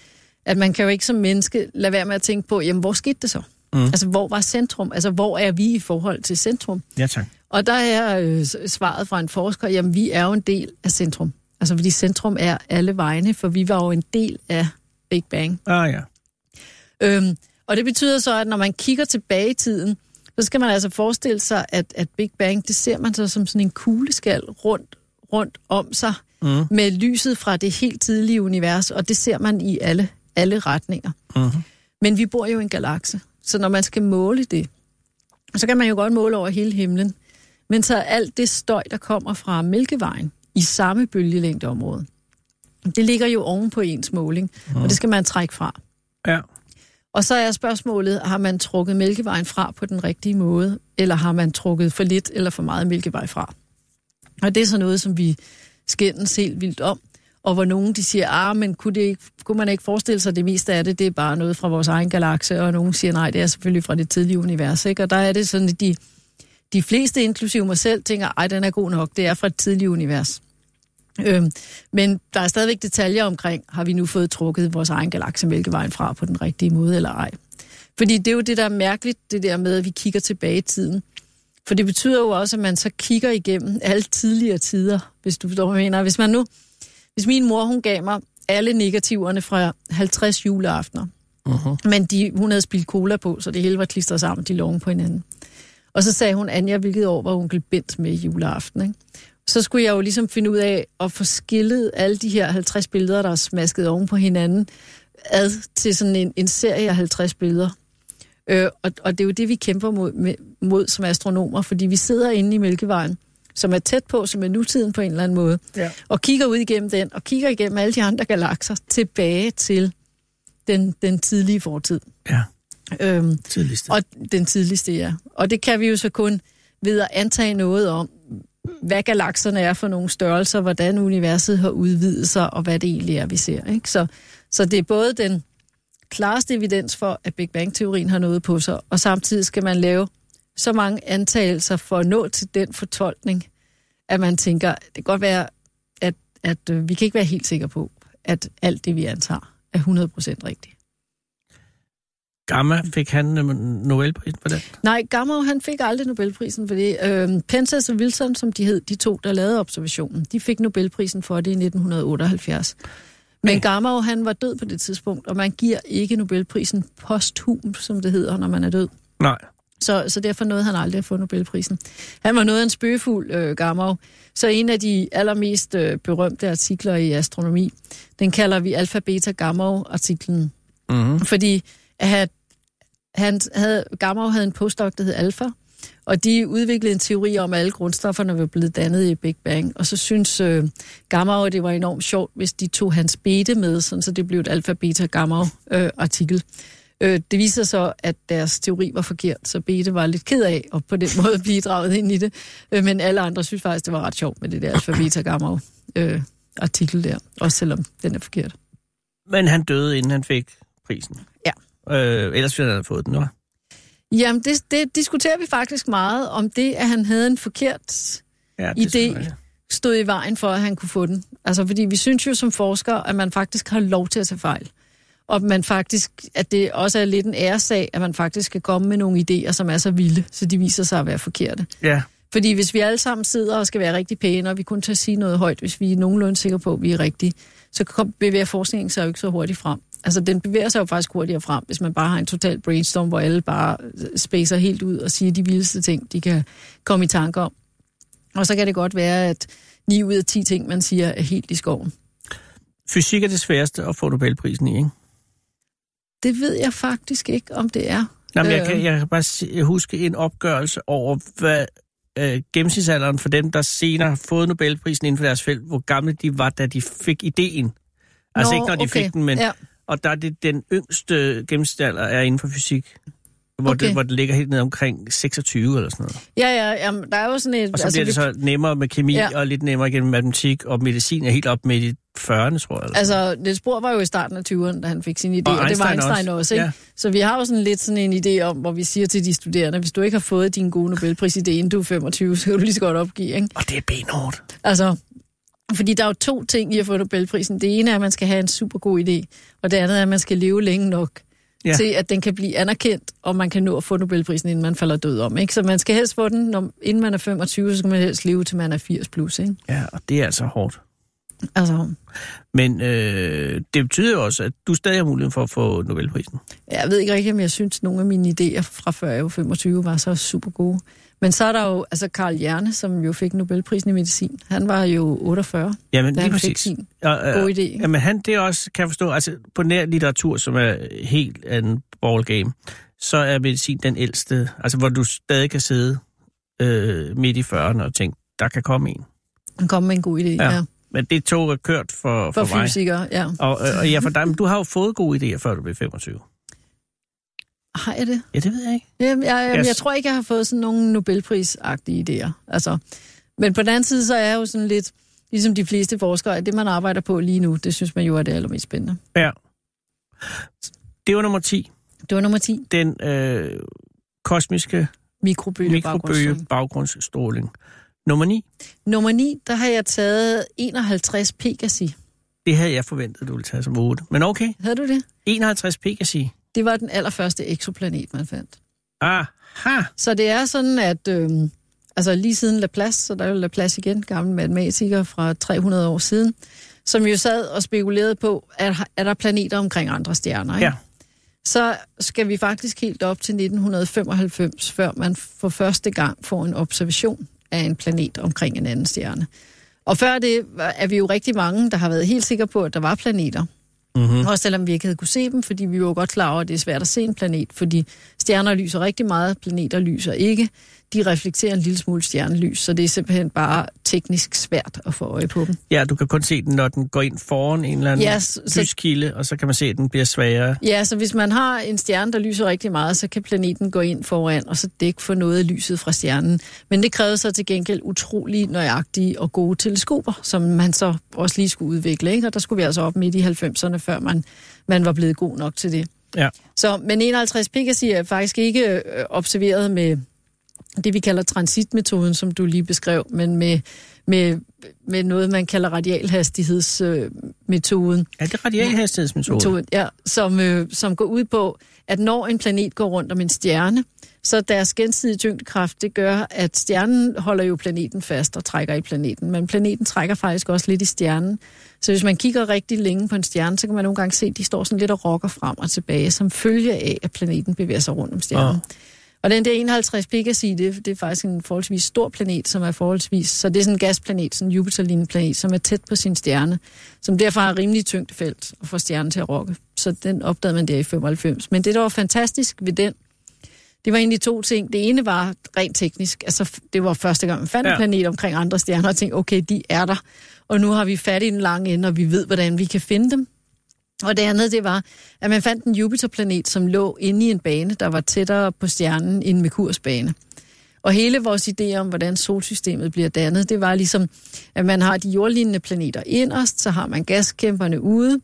at man kan jo ikke som menneske lade være med at tænke på, jamen, hvor skete det så? Mm. Altså, hvor var centrum? Altså, hvor er vi i forhold til centrum? Ja, tak. Og der er øh, svaret fra en forsker, jamen, vi er jo en del af centrum. Altså, fordi centrum er alle vegne, for vi var jo en del af Big Bang. Ah, ja. Øhm, og det betyder så, at når man kigger tilbage i tiden, så skal man altså forestille sig, at, at Big Bang, det ser man så som sådan en kugleskal rundt, rundt om sig, mm. med lyset fra det helt tidlige univers, og det ser man i alle, alle retninger. Mm. Men vi bor jo i en galakse, så når man skal måle det, så kan man jo godt måle over hele himlen. Men så alt det støj, der kommer fra Mælkevejen i samme bølgelængdeområde, det ligger jo oven på ens måling, mm. og det skal man trække fra. Ja. Og så er spørgsmålet, har man trukket Mælkevejen fra på den rigtige måde, eller har man trukket for lidt eller for meget Mælkevej fra? Og det er så noget, som vi skændes helt vildt om, og hvor nogen de siger, ah, men kunne, det ikke, kunne man ikke forestille sig, at det meste af det, det er bare noget fra vores egen galakse, og nogen siger, nej, det er selvfølgelig fra det tidlige univers, ikke? Og der er det sådan, at de, de fleste, inklusive mig selv, tænker, ej, den er god nok, det er fra et tidligt univers. Øhm, men der er stadigvæk detaljer omkring, har vi nu fået trukket vores egen galakse Mælkevejen fra på den rigtige måde eller ej. Fordi det er jo det, der er mærkeligt, det der med, at vi kigger tilbage i tiden. For det betyder jo også, at man så kigger igennem alle tidligere tider, hvis du forstår, hvad jeg mener. Hvis man nu, hvis min mor, hun gav mig alle negativerne fra 50 juleaftener, uh-huh. men de, hun havde spildt cola på, så det hele var klistret sammen, de lå på hinanden. Og så sagde hun, Anja, hvilket år var onkel Bent med juleaften, ikke? så skulle jeg jo ligesom finde ud af at få skillet alle de her 50 billeder, der er smasket oven på hinanden, ad til sådan en, en serie af 50 billeder. Øh, og, og det er jo det, vi kæmper mod, med, mod som astronomer, fordi vi sidder inde i Mælkevejen, som er tæt på, som er nutiden på en eller anden måde, ja. og kigger ud igennem den, og kigger igennem alle de andre galakser tilbage til den, den tidlige fortid. Ja. Øhm, tidligste. Og den tidligste, ja. Og det kan vi jo så kun ved at antage noget om, hvad galakserne er for nogle størrelser, hvordan universet har udvidet sig, og hvad det egentlig er, vi ser. Ikke? Så, så det er både den klareste evidens for, at Big Bang-teorien har noget på sig, og samtidig skal man lave så mange antagelser for at nå til den fortolkning, at man tænker, det kan godt være, at, at øh, vi kan ikke være helt sikre på, at alt det, vi antager, er 100% rigtigt. Gamma, fik han øh, Nobelprisen for det? Nej, Gamma, han fik aldrig Nobelprisen for det. Øh, Pences og Wilson, som de hed, de to, der lavede observationen, de fik Nobelprisen for det i 1978. Men okay. Gamma, han var død på det tidspunkt, og man giver ikke Nobelprisen posthum, som det hedder, når man er død. Nej. Så, så derfor nåede han aldrig at få Nobelprisen. Han var noget af en spøgefuld øh, Gamow. Så en af de allermest øh, berømte artikler i astronomi, den kalder vi Alpha-Beta-Gamow-artiklen. Mm-hmm. Fordi at han havde, Gamow havde en postdoc, der hed Alpha, og de udviklede en teori om, at alle grundstofferne var blevet dannet i Big Bang. Og så synes øh, Gamow, at det var enormt sjovt, hvis de tog hans beta med, sådan, så det blev et alfa-beta-Gamow-artikel. Øh, det viser så, at deres teori var forkert, så Bete var lidt ked af at på den måde blive draget ind i det. Øh, men alle andre synes faktisk, det var ret sjovt med det der alfa-beta-Gamow-artikel der, også selvom den er forkert. Men han døde, inden han fik prisen? Ja. Øh, ellers ville han have fået den, nu. Jamen, det, det diskuterer vi faktisk meget, om det, at han havde en forkert ja, idé, stod i vejen for, at han kunne få den. Altså, fordi vi synes jo som forskere, at man faktisk har lov til at tage fejl. Og man faktisk, at det også er lidt en æresag, at man faktisk skal komme med nogle idéer, som er så vilde, så de viser sig at være forkerte. Ja. Fordi hvis vi alle sammen sidder og skal være rigtig pæne, og vi kun tager sige noget højt, hvis vi er nogenlunde sikre på, at vi er rigtige, så bevæger forskningen sig jo ikke så hurtigt frem. Altså, den bevæger sig jo faktisk hurtigere frem, hvis man bare har en total brainstorm, hvor alle bare spacer helt ud og siger de vildeste ting, de kan komme i tanke om. Og så kan det godt være, at 9 ud af 10 ting, man siger, er helt i skoven. Fysik er det sværeste at få Nobelprisen i, ikke? Det ved jeg faktisk ikke, om det er. Jamen, jeg, kan, øh. jeg kan bare huske en opgørelse over, hvad øh, gennemsnitsalderen for dem, der senere har fået Nobelprisen inden for deres felt, hvor gamle de var, da de fik ideen. Altså Nå, ikke når de okay. fik den, men... Ja. Og der er det den yngste gennemsnitsalder er inden for fysik. Hvor, okay. det, hvor det ligger helt ned omkring 26 eller sådan noget. Ja, ja, jamen, der er jo sådan et... Og så altså, bliver det så nemmere med kemi ja. og lidt nemmere gennem matematik, og medicin er helt op med i 40'erne, tror jeg. Altså, det spor var jo i starten af 20'erne, da han fik sin idé, og, og det var Einstein også, også ikke? Ja. Så vi har jo sådan lidt sådan en idé om, hvor vi siger til de studerende, hvis du ikke har fået din gode Nobelpris idé, inden du er 25, så kan du lige så godt opgive, ikke? Og det er benhårdt. Altså, Fordi der er jo to ting i at få Nobelprisen. Det ene er, at man skal have en super god idé, og det andet er, at man skal leve længe nok Ja. til, at den kan blive anerkendt, og man kan nå at få Nobelprisen, inden man falder død om. Ikke? Så man skal helst få den, når, inden man er 25, så skal man helst leve til man er 80 plus. Ikke? Ja, og det er altså hårdt. Altså, Men øh, det betyder jo også, at du stadig har muligheden for at få Nobelprisen. jeg ved ikke rigtig, om jeg synes, at nogle af mine idéer fra før jeg var 25 var så super gode. Men så er der jo altså Karl Hjerne, som jo fik Nobelprisen i medicin. Han var jo 48, Jamen, da lige han fik præcis. sin Og, øh, idé. Jamen han, det også, kan jeg forstå, altså på nær litteratur, som er helt anden ballgame, så er medicin den ældste, altså hvor du stadig kan sidde øh, midt i 40'erne og tænke, der kan komme en. Han kom med en god idé, Ja. ja. Men det tog er kørt for, For, for, mig. fysikere, ja. Og, øh, og ja, for dig, men du har jo fået gode idéer, før du blev 25. Har jeg det? Ja, det ved jeg ikke. Jamen, jeg, jeg, Yes. jeg tror ikke, jeg har fået sådan nogle Nobelpris-agtige idéer. Altså, men på den anden side, så er jeg jo sådan lidt, ligesom de fleste forskere, at det, man arbejder på lige nu, det synes man jo er det allermest spændende. Ja. Det var nummer 10. Det var nummer 10. Den øh, kosmiske Mikrobølge, mikrobølge baggrundsstråling. Nummer 9. Nummer 9, der har jeg taget 51 Pegasi. Det havde jeg forventet, du ville tage som 8. Men okay. Havde du det? 51 Pegasi. Det var den allerførste eksoplanet, man fandt. Aha. Så det er sådan, at øh, altså lige siden Laplace, så der er jo Laplace igen, gammel matematiker fra 300 år siden, som jo sad og spekulerede på, at er der planeter omkring andre stjerner, ikke? Ja. så skal vi faktisk helt op til 1995, før man for første gang får en observation af en planet omkring en anden stjerne. Og før det er vi jo rigtig mange, der har været helt sikre på, at der var planeter. Mm-hmm. Også selvom vi ikke havde kunne se dem, fordi vi var godt klar over, at det er svært at se en planet, fordi stjerner lyser rigtig meget, planeter lyser ikke. De reflekterer en lille smule stjernelys, så det er simpelthen bare teknisk svært at få øje på dem. Ja, du kan kun se den, når den går ind foran en eller anden Ja, så- lyskilde, og så kan man se, at den bliver svagere. Ja, så hvis man har en stjerne, der lyser rigtig meget, så kan planeten gå ind foran, og så dække for noget af lyset fra stjernen. Men det krævede så til gengæld utrolig nøjagtige og gode teleskoper, som man så også lige skulle udvikle. Ikke? Og der skulle vi altså op midt i 90'erne, før man, man var blevet god nok til det. Ja. Så, men 51 Pegasi er faktisk ikke øh, observeret med det, vi kalder transitmetoden, som du lige beskrev, men med, med, med noget, man kalder radialhastighedsmetoden. Øh, Er det radialhastighedsmetode? metoden, ja, som, øh, som går ud på, at når en planet går rundt om en stjerne, så deres gensidige tyngdekraft, det gør, at stjernen holder jo planeten fast og trækker i planeten, men planeten trækker faktisk også lidt i stjernen. Så hvis man kigger rigtig længe på en stjerne, så kan man nogle gange se, at de står sådan lidt og rokker frem og tilbage, som følge af, at planeten bevæger sig rundt om stjernen. Ah. Og den der 51 Pegasi, det, det er faktisk en forholdsvis stor planet, som er forholdsvis... Så det er sådan en gasplanet, sådan en Jupiter-lignende planet, som er tæt på sin stjerne, som derfor har rimelig tyngdefelt og får stjernen til at rokke. Så den opdagede man der i 95. Men det, der var fantastisk ved den, det var egentlig to ting. Det ene var rent teknisk. Altså, det var første gang, man fandt. Ja. en planet omkring andre stjerner, og tænkte, okay, de er der. Og nu har vi fat i den lange ende, og vi ved, hvordan vi kan finde dem. Og det andet, det var, at man fandt en Jupiterplanet, som lå inde i en bane, der var tættere på stjernen end Merkurs bane. Og hele vores idé om, hvordan solsystemet bliver dannet, det var ligesom, at man har de jordlignende planeter inderst, så har man gaskæmperne ude,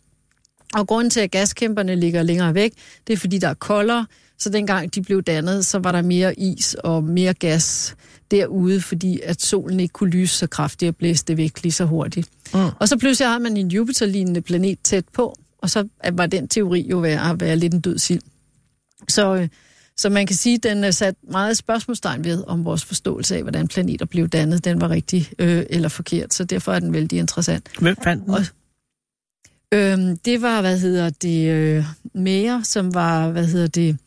og grunden til, at gaskæmperne ligger længere væk, det er, fordi der er koldere, så dengang de blev dannet, så var der mere is og mere gas derude, fordi at solen ikke kunne lyse så kraftigt og blæste væk lige så hurtigt. Mm. Og så pludselig har man en Jupiter-lignende planet tæt på, og så var den teori jo værd at være lidt en død sild. Så, øh, så man kan sige, at den er sat meget spørgsmålstegn ved, om vores forståelse af, hvordan planeter blev dannet, den var rigtig øh, eller forkert, så derfor er den vældig interessant. Hvem fandt den? Og- Øhm, det var, hvad hedder det, øh, Meyer, som var, hvad hedder det,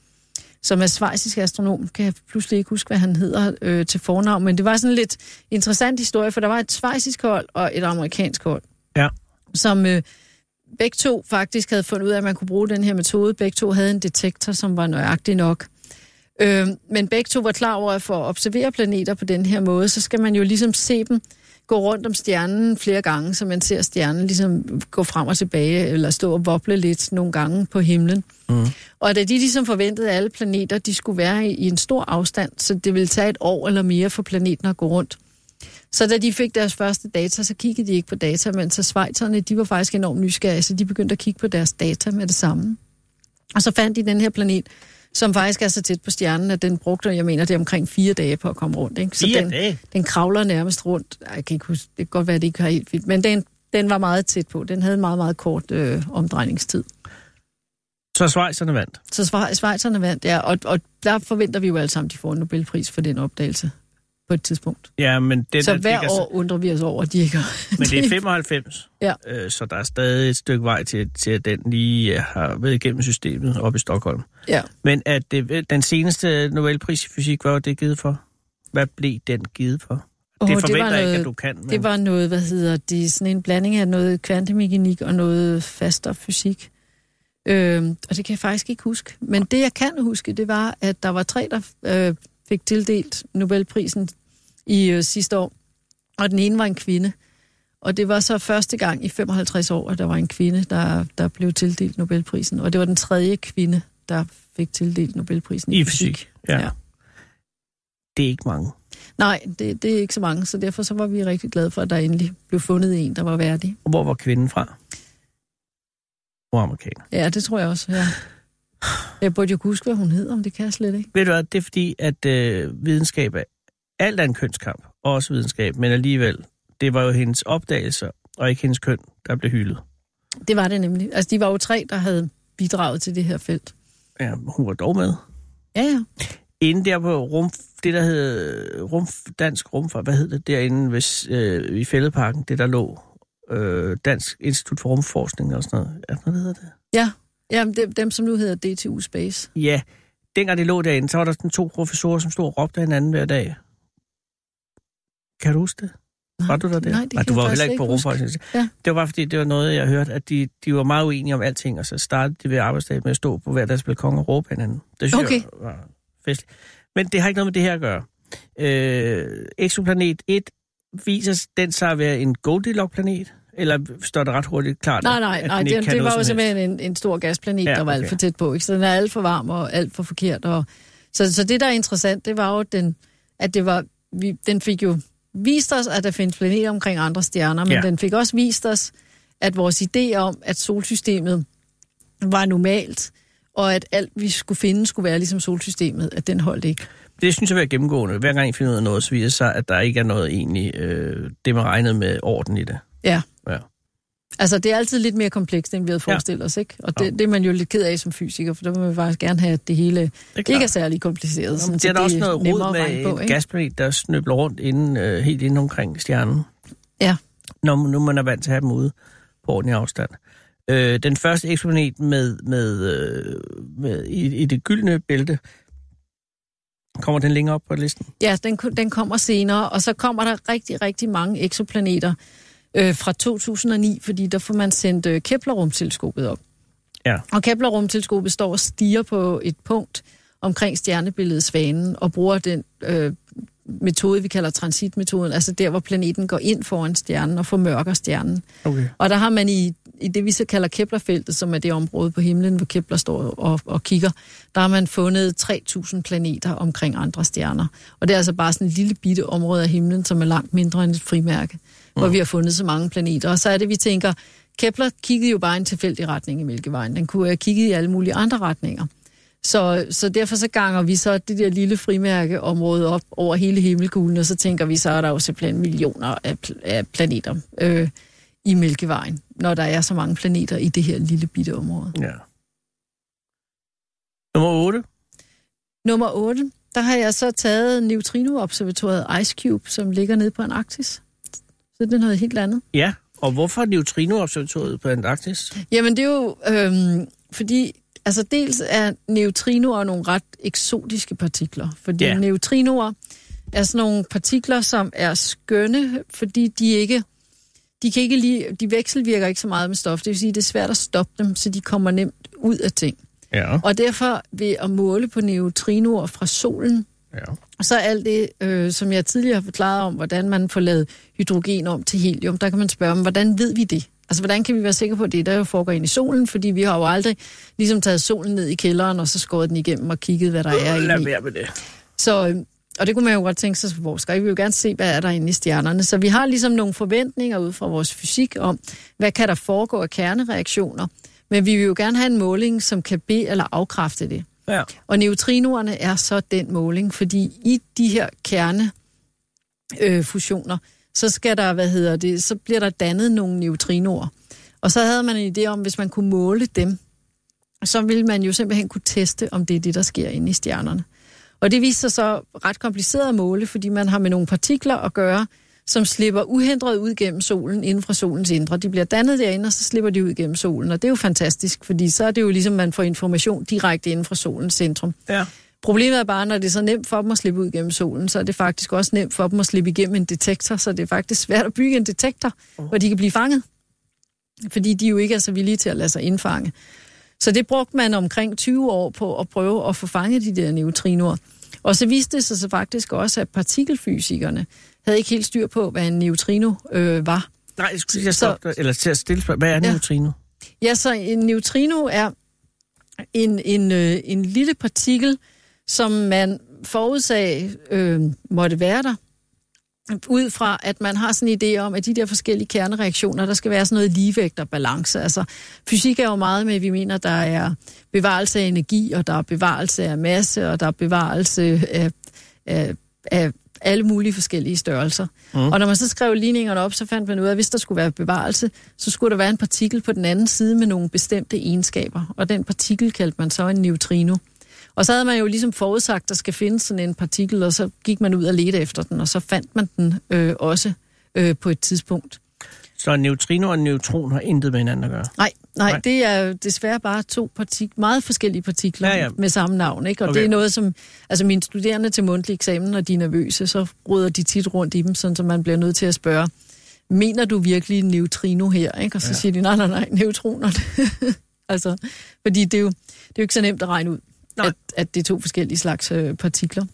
som er svejsisk astronom, kan jeg pludselig ikke huske, hvad han hedder øh, til fornavn, men det var sådan en lidt interessant historie, for der var et svejsisk hold og et amerikansk hold, Ja. som øh, begge to faktisk havde fundet ud af, at man kunne bruge den her metode. Begge to havde en detektor, som var nøjagtig nok. Øh, men begge to var klar over, at for at observere planeter på den her måde, så skal man jo ligesom se dem gå rundt om stjernen flere gange, så man ser stjernen ligesom gå frem og tilbage, eller stå og voble lidt nogle gange på himlen. Mm. Og da de ligesom forventede, at alle planeter de skulle være i, i en stor afstand, så det ville tage et år eller mere for planeten at gå rundt. Så da de fik deres første data, så kiggede de ikke på data, men så svejterne, de var faktisk enormt nysgerrige, så de begyndte at kigge på deres data med det samme. Og så fandt de den her planet, som faktisk er så tæt på stjernen, at den brugte, jeg mener, det er omkring fire dage på at komme rundt. Ikke? Så Fire den, dage? den kravler nærmest rundt. Ej, Jeg kan ikke huske, det kan godt være, at det ikke har helt fint, men den, den var meget tæt på. Den havde en meget, meget kort øh, omdrejningstid. Så Schweizerne vandt. Så Schwe- Schweizerne vandt, ja, og, og der forventer vi jo alle sammen, at de får en Nobelpris for den opdagelse på et tidspunkt. Ja, men den så er, hver ligger år undrer vi os over, at de ikke har... Men det er 95, Ja. øh, så der er stadig et stykke vej til, til at den lige øh, har været igennem systemet op i Stockholm. Ja. Men at det, den seneste Nobelpris i fysik, hvad var det givet for? Hvad blev den givet for? Åh, det det forventer var jeg ikke, noget- at du kan. Men... Det var noget, hvad hedder det, sådan en blanding af noget kvantemekanik og noget faster fysik. Øhm, og det kan jeg faktisk ikke huske. Men det, jeg kan huske, det var, at der var tre, der øh, fik tildelt Nobelprisen i øh, sidste år. Og den ene var en kvinde. Og det var så første gang i 55 år, at der var en kvinde, der, der blev tildelt Nobelprisen. Og det var den tredje kvinde, der fik tildelt Nobelprisen I fysik, ja. Ja. ja. Det er ikke mange. Nej, det, det er ikke så mange, så derfor så var vi rigtig glade for, at der endelig blev fundet en, der var værdig. Og hvor var kvinden fra? Hvor amerikaner. Ja, det tror jeg også, ja. Jeg burde jo kunne huske, hvad hun hed, om det kan jeg slet ikke. Ved du hvad, det er fordi, at øh, videnskab er alt er en kønskamp, også videnskab, men alligevel, det var jo hendes opdagelser, og ikke hendes køn, der blev hyldet. Det var det nemlig. Altså, de var jo tre, der havde bidraget til det her felt. Ja, hun var dog med. Ja, ja. Inde der på rum, det der hed rum, Dansk Rumfart, hvad hed det derinde hvis, øh, i Fældeparken, det der lå øh, Dansk Institut for Rumforskning og sådan noget. Ja, hvad hedder det? Ja, ja dem, dem, som nu hedder DTU Space. Ja, dengang det lå derinde, så var der sådan to professorer, som stod og råbte hinanden hver dag. Kan du huske det? Nej, Var du der der? Nej, det Nej, du var jeg jo heller ikke på rumforskning. Ja. Det var bare fordi, det var noget, jeg hørte, at de, de var meget uenige om alting, og så startede de ved arbejdsdagen med at stå på hver deres balkon og råbe hinanden. Det synes Okay. jeg var festligt. Men det har ikke noget med det her at gøre. Øh, exoplanet 1 viser den sig at være en Goldilocks-planet? Eller står det ret hurtigt klart, Nej, nej, nej, det, det var jo simpelthen en, en stor gasplanet, Ja, der var okay. alt for tæt på. Ikke? Så den er alt for varm og alt for forkert. Og, så, så det, der er interessant, det var jo, den, at det var, vi, den fik jo vist os, at der findes planeter omkring andre stjerner, men Ja. den fik også vist os, at vores idé om, at solsystemet var normalt, og at alt, vi skulle finde, skulle være ligesom solsystemet, at den holdt ikke. Det synes jeg være gennemgående. Hver gang I finder ud af noget, så viser sig, at der ikke er noget egentlig, øh, det man regnede med orden i det. Ja. Ja. Altså, det er altid lidt mere komplekst, end vi havde Ja. forestillet os, ikke? Og det, Ja. det er man jo lidt ked af som fysiker, for der vil man faktisk gerne have, at det hele Det er ikke er særlig kompliceret. Nå, sådan, det er der også noget rod med på, en gasplanet, der snøbler rundt inden, øh, helt inde omkring stjernen. Ja. Når nu man er vant til at have dem ude på ordentlig afstand. Øh, den første eksponent med, med, øh, med i, i det gyldne bælte, kommer den længere op på listen? Ja, den, den kommer senere, og så kommer der rigtig, rigtig mange eksoplaneter øh, fra 2009, fordi der får man sendt øh, Kepler-rumteleskopet op. Ja. Og Kepler-rumteleskopet står og stiger på et punkt omkring stjernebilledet Svanen, og bruger den øh, metode, vi kalder transitmetoden, altså der, hvor planeten går ind foran stjernen og formørker stjernen. Okay. Og der har man i, i det, vi så kalder Keplerfeltet, som er det område på himlen, hvor Kepler står og, og kigger, der har man fundet 3.000 planeter omkring andre stjerner. Og det er altså bare sådan et lille bitte område af himlen, som er langt mindre end et frimærke, mm. hvor vi har fundet så mange planeter. Og så er det, vi tænker, Kepler kiggede jo bare en tilfældig retning i Mælkevejen. Den kunne have kigget i alle mulige andre retninger. Så, så derfor så ganger vi så det der lille frimærkeområde op over hele himmelkuglen, og så tænker vi, så er der jo simpelthen millioner af, pl- af planeter øh, i Mælkevejen, når der er så mange planeter i det her lille bitte område. Ja. Nummer 8. Nummer 8, der har jeg så taget neutrinoobservatoriet Ice Cube, som ligger nede på Antarktis. Så det er noget helt andet. Ja, og hvorfor neutrinoobservatoriet på Antarktis? Jamen det er jo øhm, fordi, altså dels er neutrinoer nogle ret eksotiske partikler, fordi Ja. neutrinoer er sådan nogle partikler, som er skønne, fordi de ikke, de kan ikke lige, de vekselvirker ikke så meget med stof, det vil sige, det er svært at stoppe dem, så de kommer nemt ud af ting. Ja. Og derfor ved at måle på neutrinoer fra solen, ja. og så alt det, øh, som jeg tidligere har forklaret om, hvordan man får lavet hydrogen om til helium, der kan man spørge om, hvordan ved vi det? Altså, hvordan kan vi være sikre på, at det der jo foregår ind i solen? Fordi vi har jo aldrig ligesom taget solen ned i kælderen, og så skåret den igennem og kigget, hvad der er Lad i. være med det. Så, øh, og det kunne man jo godt tænke sig som forsker. Vi vil jo gerne se, hvad er der inde i stjernerne. Så vi har ligesom nogle forventninger ud fra vores fysik om, hvad kan der foregå af kernereaktioner, Men vi vil jo gerne have en måling, som kan bede eller afkræfte det. Ja. Og neutrinoerne er så den måling, fordi i de her kernefusioner, øh, fusioner, så skal der, hvad hedder det, så bliver der dannet nogle neutrinoer. Og så havde man en idé om, hvis man kunne måle dem, så ville man jo simpelthen kunne teste, om det er det, der sker inde i stjernerne. Og det viser sig så ret kompliceret at måle, fordi man har med nogle partikler at gøre, som slipper uhindret ud gennem solen inden fra solens indre. De bliver dannet derinde, og så slipper de ud gennem solen. Og det er jo fantastisk, fordi så er det jo ligesom, man får information direkte inden fra solens centrum. Ja. Problemet er bare, når det er så nemt for dem at slippe ud gennem solen, så er det faktisk også nemt for dem at slippe igennem en detektor, så det er faktisk svært at bygge en detektor, hvor de kan blive fanget. Fordi de jo ikke er så villige til at lade sig indfange. Så det brugte man omkring 20 år på at prøve at få fanget de der neutrinoer. Og så viste det sig så faktisk også, at partikelfysikerne havde ikke helt styr på, hvad en neutrino øh, var. Nej, jeg skulle lige stoppe eller til at stille spørgsmål. Hvad er en Ja. neutrino? Ja, så en neutrino er en, en, øh, en lille partikel, som man forudsag øh, måtte være der, ud fra, at man har sådan en idé om, at de der forskellige kernereaktioner, der skal være sådan noget ligevægt og balance. Altså, fysik er jo meget med, at vi mener, der er bevarelse af energi, og der er bevarelse af masse, og der er bevarelse af, af, af alle mulige forskellige størrelser. Mm. Og når man så skrev ligningerne op, så fandt man ud af, at hvis der skulle være bevarelse, så skulle der være en partikel på den anden side med nogle bestemte egenskaber. Og den partikel kaldte man så en neutrino. Og så havde man jo ligesom forudsagt, at der skal findes sådan en partikel, og så gik man ud og ledte efter den, og så fandt man den øh, også øh, på et tidspunkt. Så en neutrino og en neutron har intet med hinanden at gøre. Nej, nej, Nej. det er desværre bare to partik meget forskellige partikler Ja, ja, med samme navn. Ikke? Og Okay. det er noget, som... Altså mine studerende til mundtlig eksamen, når de er nervøse, så ruder de tit rundt i dem, sådan så man bliver nødt til at spørge, mener du virkelig neutrino her? Ikke? Og så Ja. ja. siger de, nej, nej, nej, neutronerne. altså, fordi det er, jo, det er jo ikke så nemt at regne ud, Nej. at, at det er to forskellige slags øh, partikler.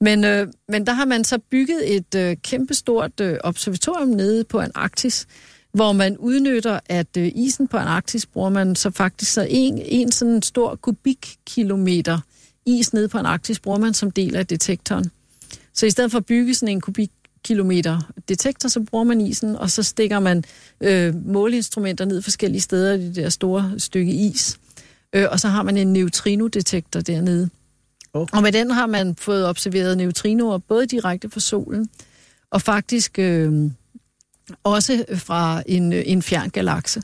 Men, øh, men der har man så bygget et øh, kæmpestort øh, observatorium nede på Antarktis, hvor man udnytter, at øh, isen på Antarktis bruger man så faktisk så en, en sådan stor kubikkilometer is nede på Antarktis bruger man som del af detektoren. Så i stedet for at bygge sådan en kubikkilometer detektor, så bruger man isen, og så stikker man øh, måleinstrumenter ned forskellige steder i det der store stykke is. Øh, og så har man en neutrinodetektor dernede. Okay. Og med den har man fået observeret neutrinoer både direkte fra solen, og faktisk øh, også fra en, en fjern galakse.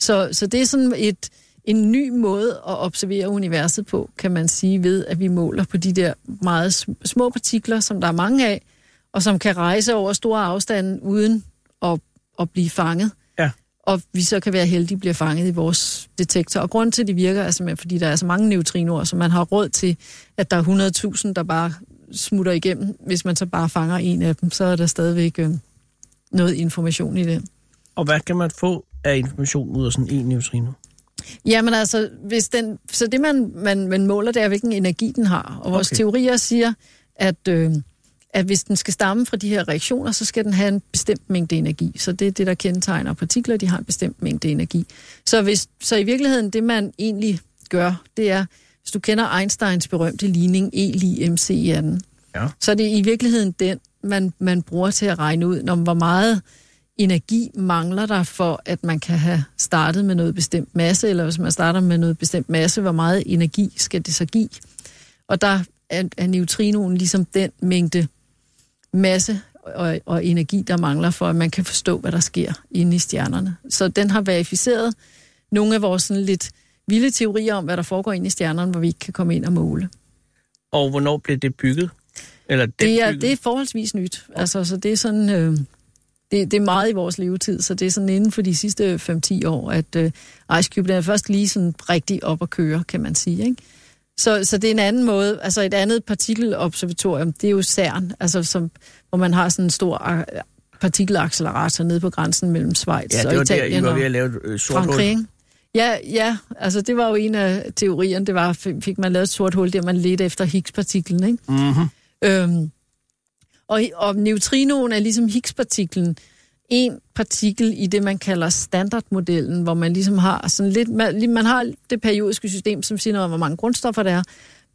Så, så det er sådan et, en ny måde at observere universet på, kan man sige, ved at vi måler på de der meget sm- små partikler, som der er mange af, og som kan rejse over store afstande uden at, at blive fanget. Ja. Og vi så kan være heldige at blive fanget i vores detektor. Og grunden til, at det virker, er simpelthen, fordi der er så mange neutrinoer, så man har råd til, at der er 100.000, der bare smutter igennem. Hvis man så bare fanger en af dem, så er der stadigvæk øh, noget information i det. Og hvad kan man få af information ud af sådan en neutrino? Jamen altså, hvis den, så det man, man, man måler, det er, hvilken energi den har. Og vores Okay. teorier siger, at, øh, at hvis den skal stamme fra de her reaktioner, så skal den have en bestemt mængde energi. Så det er det, der kendetegner partikler, de har en bestemt mængde energi. Så, hvis, så i virkeligheden, det man egentlig gør, det er, hvis du kender Einsteins berømte ligning E lige MC i anden, Ja. så er det i virkeligheden den, man, man bruger til at regne ud, når hvor meget energi mangler der for, at man kan have startet med noget bestemt masse, eller hvis man starter med noget bestemt masse, hvor meget energi skal det så give? Og der er, er neutrinoen ligesom den mængde masse og, og energi, der mangler for, at man kan forstå, hvad der sker inde i stjernerne. Så den har verificeret nogle af vores sådan lidt vilde teorier om, hvad der foregår inde i stjernerne, hvor vi ikke kan komme ind og måle. Og hvornår blev det bygget? Eller den Det er, det er forholdsvis nyt. Altså, så det er sådan... Øh, det, det er meget i vores levetid, så det er sådan inden for de sidste 5-10 år, at øh, Ice Cube er først lige sådan rigtig op at køre, kan man sige. Ikke? Så, så det er en anden måde, altså et andet partikelobservatorium, det er jo CERN, altså som, hvor man har sådan en stor øh, partikelaccelerator nede på grænsen mellem Schweiz Ja, og det var der, Italien I var ved at lave et øh, sort hul. Ja, ja, altså det var jo en af teorierne, det var, fik man lavet et sort hul, der man ledte efter Higgs-partiklen, ikke? Mm-hmm. Øhm, og, og neutrinoen er ligesom Higgs-partiklen en partikel i det, man kalder standardmodellen, hvor man ligesom har sådan lidt, man, man har det periodiske system, som siger noget om, hvor mange grundstoffer der er,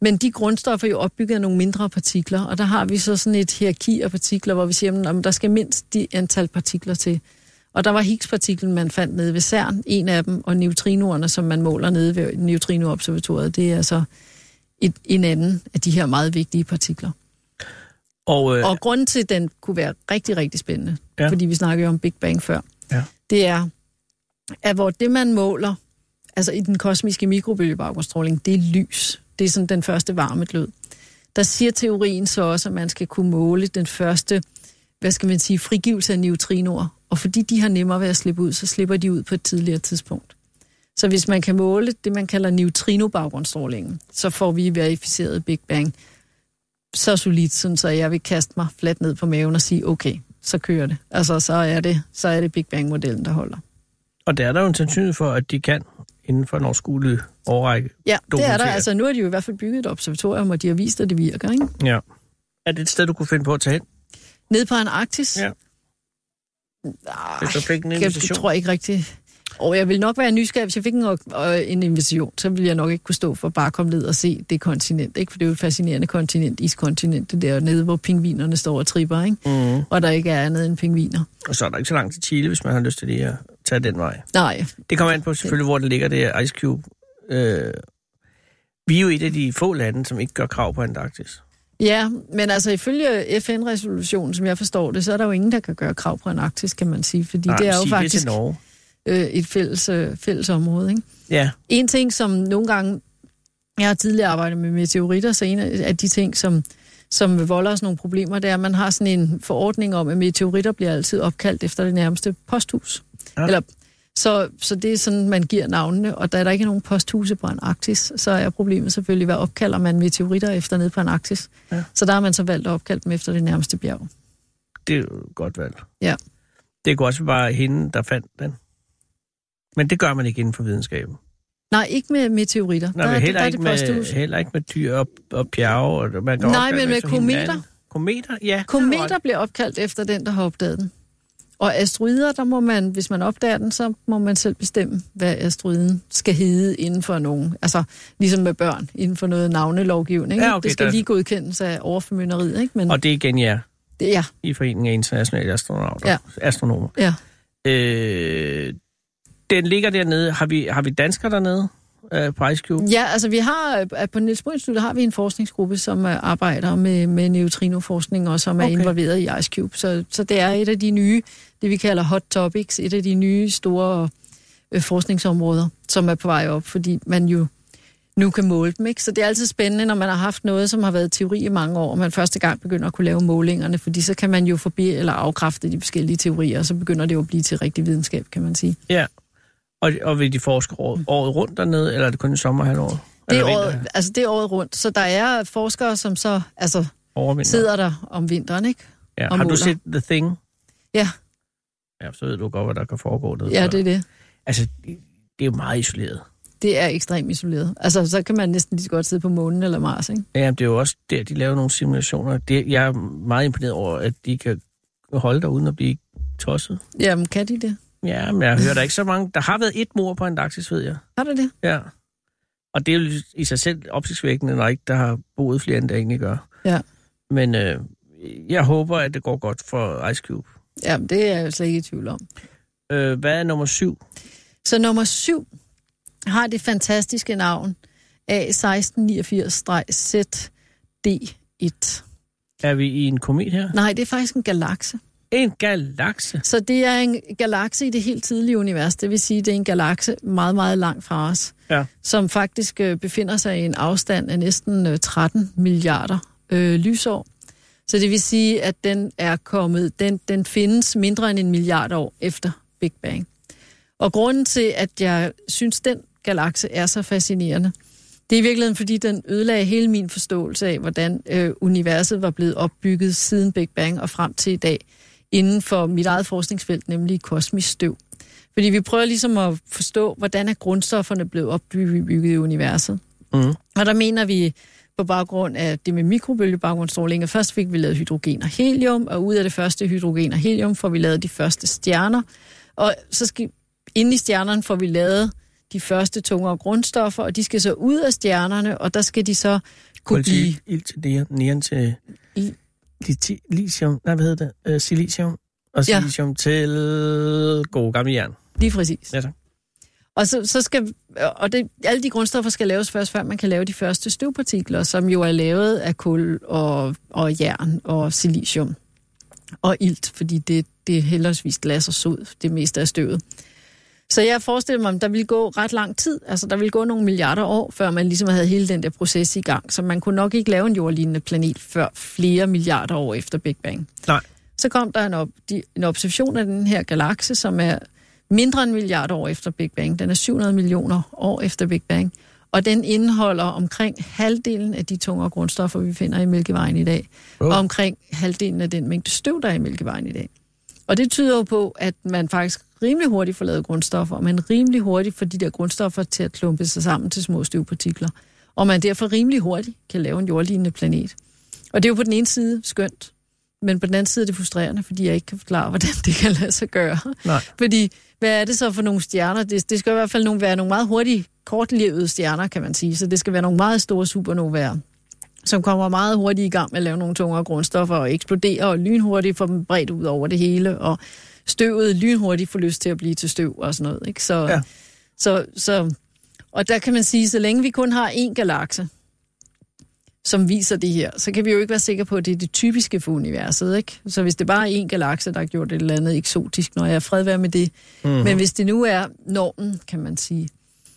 men de grundstoffer er jo opbygget af nogle mindre partikler, og der har vi så sådan et hierarki af partikler, hvor vi siger, at der skal mindst de antal partikler til. Og der var Higgs-partiklen, man fandt nede ved CERN, en af dem, og neutrinoerne, som man måler nede ved neutrinoobservatoriet, det er altså et, en anden af de her meget vigtige partikler. Og, øh, Og grunden til, at den kunne være rigtig, rigtig spændende, Ja. fordi vi snakkede jo om Big Bang før, Ja. det er, at hvor det man måler, altså i den kosmiske mikrobølgebaggrundsstråling, det er lys. Det er sådan den første varmeglød. Der siger teorien så også, at man skal kunne måle den første, hvad skal man sige, frigivelse af neutrinoer. Og fordi de har nemmere ved at slippe ud, så slipper de ud på et tidligere tidspunkt. Så hvis man kan måle det, man kalder neutrino-baggrundsstrålingen, så får vi verificeret Big Bang så solidt, sådan, så jeg vil kaste mig fladt ned på maven og sige, okay, så kører det. Altså, så er det, så er det Big Bang-modellen, der holder. og der er der jo en sandsynlighed for, at de kan inden for en overskuelig overrække. Ja, det er der. Altså, nu har de jo i hvert fald bygget et observatorium, og de har vist, at det virker, ikke? Ja. Er det et sted, du kunne finde på at tage hen, Nede på Antarktis? Ja. Nej, jeg tror ikke rigtigt. Og jeg vil nok være nysgerrig, hvis jeg fik en, øh, en invitation, så ville jeg nok ikke kunne stå for bare at komme ned og se det kontinent, ikke? For det er jo et fascinerende kontinent, iskontinent, det der nede, hvor pingvinerne står og tripper, ikke? Mm. Og der ikke er andet end pingviner. Og så er der ikke så langt til Chile, hvis man har lyst til lige at tage den vej. Nej, Det kommer an på selvfølgelig, hvor det ligger, det er Ice Cube. Øh, vi er jo et af de få lande, som ikke gør krav på Antarktis. Ja, men altså ifølge FN-resolutionen, som jeg forstår det, så er der jo ingen, der kan gøre krav på Antarktis, kan man sige, fordi Nej, det er jo sig faktisk Det til Norge. Øh, et fælles, øh, fælles område. Ikke? Ja, En ting, som nogle gange, jeg har tidligere arbejdet med meteoritter, så en af de ting, som, som volder os nogle problemer, det er, at man har sådan en forordning om, at meteoritter bliver altid opkaldt efter det nærmeste posthus. Ja. Eller, så, så det er sådan, man giver navnene, og da der ikke er nogen posthuse på Antarktis, så er problemet selvfølgelig, hvad opkalder man meteoritter efter nede på Antarktis. Ja. Så der har man så valgt at opkalde dem efter det nærmeste bjerg. det er jo godt valg. Ja. Det kunne også være hende, der fandt den. Men det gør man ikke inden for videnskaben. Nej, ikke med meteoritter. Nej, der, men er- heller, der er ikke det med, posthus. heller ikke med dyr og, og bjerge. Og man kan Nej, men med kometer. hinanden. Kometer, ja. Kometer bliver opkaldt efter den, der har opdaget den. Og asteroider, der må man, hvis man opdager den, så må man selv bestemme, hvad asteroiden skal hedde inden for nogen. Altså, ligesom med børn, inden for noget navnelovgivning. Ja, ikke? okay, det skal der- lige godkendes af overformynderiet, ikke? Men Og det er igen ja, det, ja, i Foreningen af Internationale Astronauter. Ja. Astronomer. ja. Øh, den ligger dernede. Har vi, har vi danskere dernede øh, på Ice Cube? Ja, altså vi har, øh, på Niels Bohr Institut har vi en forskningsgruppe, som øh, arbejder med, med neutrinoforskning og som er Okay. involveret i Ice Cube. Så, så det er et af de nye, det vi kalder hot topics, et af de nye store øh, forskningsområder, som er på vej op, fordi man jo nu kan måle dem. Ikke? Så det er altid spændende, når man har haft noget, som har været teori i mange år, og man første gang begynder at kunne lave målingerne, fordi så kan man jo forbi eller afkræfte de forskellige teorier, og så begynder det jo at blive til rigtig videnskab, kan man sige. Ja. Og, og vil de forske året, året rundt dernede, eller er det kun i sommerhalvåret? Det er, året, altså det er året rundt, så der er forskere, som så altså, sidder der om vinteren, ikke? Ja. Har du set The Thing? Ja, Ja, så ved du godt, hvad der kan foregå nede. ja det er det. Altså, det er jo meget isoleret. Det er ekstremt isoleret. Altså, så kan man næsten lige så godt sidde på månen eller Mars, ikke? Ja, det er jo også der, de laver nogle simulationer. Det, jeg er meget imponeret over, at de kan holde der uden at blive tosset. Jamen, kan de det? Ja, men jeg hører der ikke så mange. Der har været et mor på Antarktis, ved jeg. Har det det? Ja. Og det er jo i sig selv opsigtsvækkende, når ikke der har boet flere, end der egentlig gør. Ja. Men øh, jeg håber, at det går godt for Ice Cube. Jamen, det er jeg slet ikke i tvivl om. Øh, hvad er nummer syv? Så nummer syv har det fantastiske navn A1689-ZD1. Er vi i en komet her? Nej, det er faktisk en galakse. En galakse. Så det er en galakse i det helt tidlige univers. Det vil sige, det er en galakse meget, meget langt fra os. Ja. Som faktisk øh, befinder sig i en afstand af næsten øh, 13 milliarder øh, lysår. Så det vil sige, at den er kommet, den, den findes mindre end en milliard år efter Big Bang. Og grunden til, at jeg synes, den galakse er så fascinerende, det er i virkeligheden, fordi den ødelagde hele min forståelse af, hvordan øh, universet var blevet opbygget siden Big Bang og frem til i dag, inden for mit eget forskningsfelt, nemlig kosmisk støv. Fordi vi prøver ligesom at forstå, hvordan er grundstofferne blevet opbygget i universet. Mm. Og der mener vi på baggrund af det med mikrobølgebaggrundsstråling, at først fik vi lavet hydrogen og helium, og ud af det første hydrogen og helium får vi lavet de første stjerner. Og så skal, inde i stjernerne får vi lavet de første tungere grundstoffer, og de skal så ud af stjernerne, og der skal de så kunne blive... Kvalitet ild til neon til I- lithium. Nej, hvad hedder det? Uh, silicium. og Ja. silicium til gode gamle jern. Lige præcis. Ja, tak. Og, så, så skal, og det, alle de grundstoffer skal laves først, før man kan lave de første støvpartikler, som jo er lavet af kul og, og jern og silicium og ilt, fordi det, det er heldigvis glas og sod, det meste af støvet. Så jeg forestiller mig, at der ville gå ret lang tid, altså der ville gå nogle milliarder år, før man ligesom havde hele den der proces i gang, så man kunne nok ikke lave en jordlignende planet før flere milliarder år efter Big Bang. Nej. Så kom der en, op, de, en observation af den her galakse, som er mindre end en milliard år efter Big Bang. Den er 700 millioner år efter Big Bang. Og den indeholder omkring halvdelen af de tungere grundstoffer, vi finder i Mælkevejen i dag. Oh. Og omkring halvdelen af den mængde støv, der er i Mælkevejen i dag. Og det tyder jo på, at man faktisk rimelig hurtigt får lavet grundstoffer, og man rimelig hurtigt får de der grundstoffer til at klumpe sig sammen til små støvpartikler. Og man derfor rimelig hurtigt kan lave en jordlignende planet. Og det er jo på den ene side skønt, men på den anden side er det frustrerende, fordi jeg ikke kan forklare, hvordan det kan lade sig gøre. Nej. Fordi, hvad er det så for nogle stjerner? Det, det skal i hvert fald nogle, være nogle meget hurtige, kortlevede stjerner, kan man sige. Så det skal være nogle meget store supernovaer, som kommer meget hurtigt i gang med at lave nogle tungere grundstoffer og eksploderer og lynhurtigt får dem bredt ud over det hele, og støvet lynhurtigt får lyst til at blive til støv og sådan noget. Ikke? Så, Ja. så, så, og der kan man sige, så længe vi kun har én galakse, som viser det her, så kan vi jo ikke være sikre på, at det er det typiske for universet. Ikke? Så hvis det bare er én galakse, der har gjort et eller andet eksotisk, når jeg er fred være med det. Mhm. Mm-hmm. Men hvis det nu er normen, kan man sige,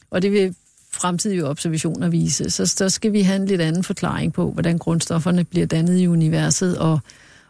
og det vil fremtidige observationer vise, så, så skal vi have en lidt anden forklaring på, hvordan grundstofferne bliver dannet i universet, og,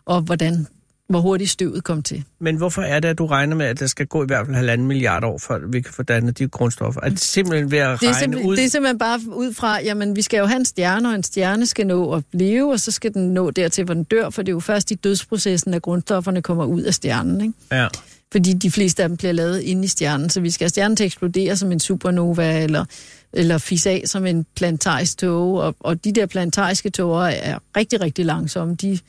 og hvordan, hvor hurtigt støvet kom til. Men hvorfor er det, at du regner med, at der skal gå i hvert fald halvanden milliard år, før vi kan få dannet de grundstoffer? Er det simpelthen ved at Det er, regne ud? det er simpelthen bare ud fra, jamen vi skal jo have en stjerne, og en stjerne skal nå at leve, og så skal den nå dertil, hvor den dør, for det er jo først i dødsprocessen, at grundstofferne kommer ud af stjernen. Ikke? Ja. Fordi de fleste af dem bliver lavet inde i stjernen, så vi skal have stjernen til at eksplodere som en supernova, eller, eller fisse af som en planetarisk tåge, og, og de der planetariske tåger er rigtig, rigtig langsomme. De,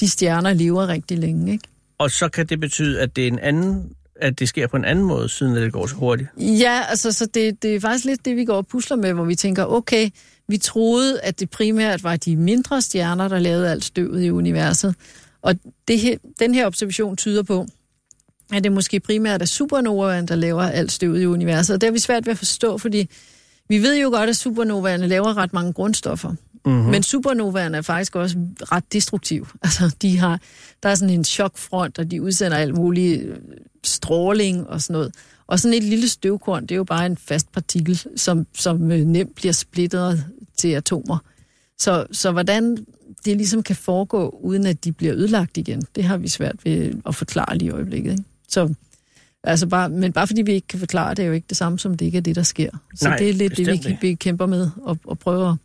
de stjerner lever rigtig længe, ikke? Og så kan det betyde, at det er en anden at det sker på en anden måde, siden det går så hurtigt. Ja, altså så det, det er faktisk lidt det, vi går og pusler med, hvor vi tænker, okay, vi troede, at det primært var de mindre stjerner, der lavede alt støvet i universet. Og det her, den her observation tyder på, at det måske primært er supernovaen, der laver alt støvet i universet. Og det er vi svært ved at forstå, fordi vi ved jo godt, at supernovaerne laver ret mange grundstoffer. Mm-hmm. Men supernovaerne er faktisk også ret destruktive. Altså, de har, der er sådan en chokfront, og de udsender alt muligt øh, stråling og sådan noget. Og sådan et lille støvkorn, det er jo bare en fast partikel, som, som øh, nemt bliver splittet til atomer. Så, så hvordan det ligesom kan foregå, uden at de bliver ødelagt igen, det har vi svært ved at forklare lige i øjeblikket. Ikke? Så, altså bare, men bare fordi vi ikke kan forklare det, er jo ikke det samme som det ikke er det, der sker. Så Nej, det er lidt det, vi, vi kæmper med og, og prøver at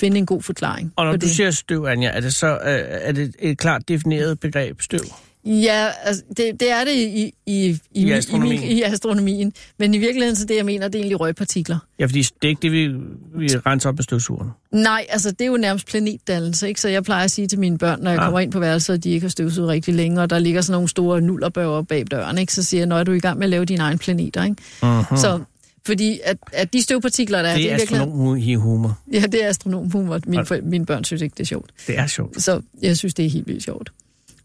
finde en god forklaring Og når på du det. siger støv, Anja, er det så øh, er det et klart defineret begreb, støv? Ja, altså, det, det er det i, i, i, i, I mi- astronomien. I, i astronomien. Men i virkeligheden, så det jeg mener, det er egentlig røgpartikler. Ja, fordi det er ikke det, vi, vi renser op med støvsugeren. Nej, altså det er jo nærmest planetdannelse, ikke? Så jeg plejer at sige til mine børn, når jeg Ah. kommer ind på værelset, at de ikke har støvsuget rigtig længe, og der ligger sådan nogle store nullerbøger bag døren, ikke? Så siger jeg, når er du i gang med at lave dine egne planeter, ikke? Uh-huh. Så, fordi at, at de støvpartikler, der er, det er i virkeligheden- astronomhumor. Ja, det er astronomhumor. Mine, for, mine børn synes ikke, det er sjovt. Det er sjovt. Så jeg synes, det er helt vildt sjovt.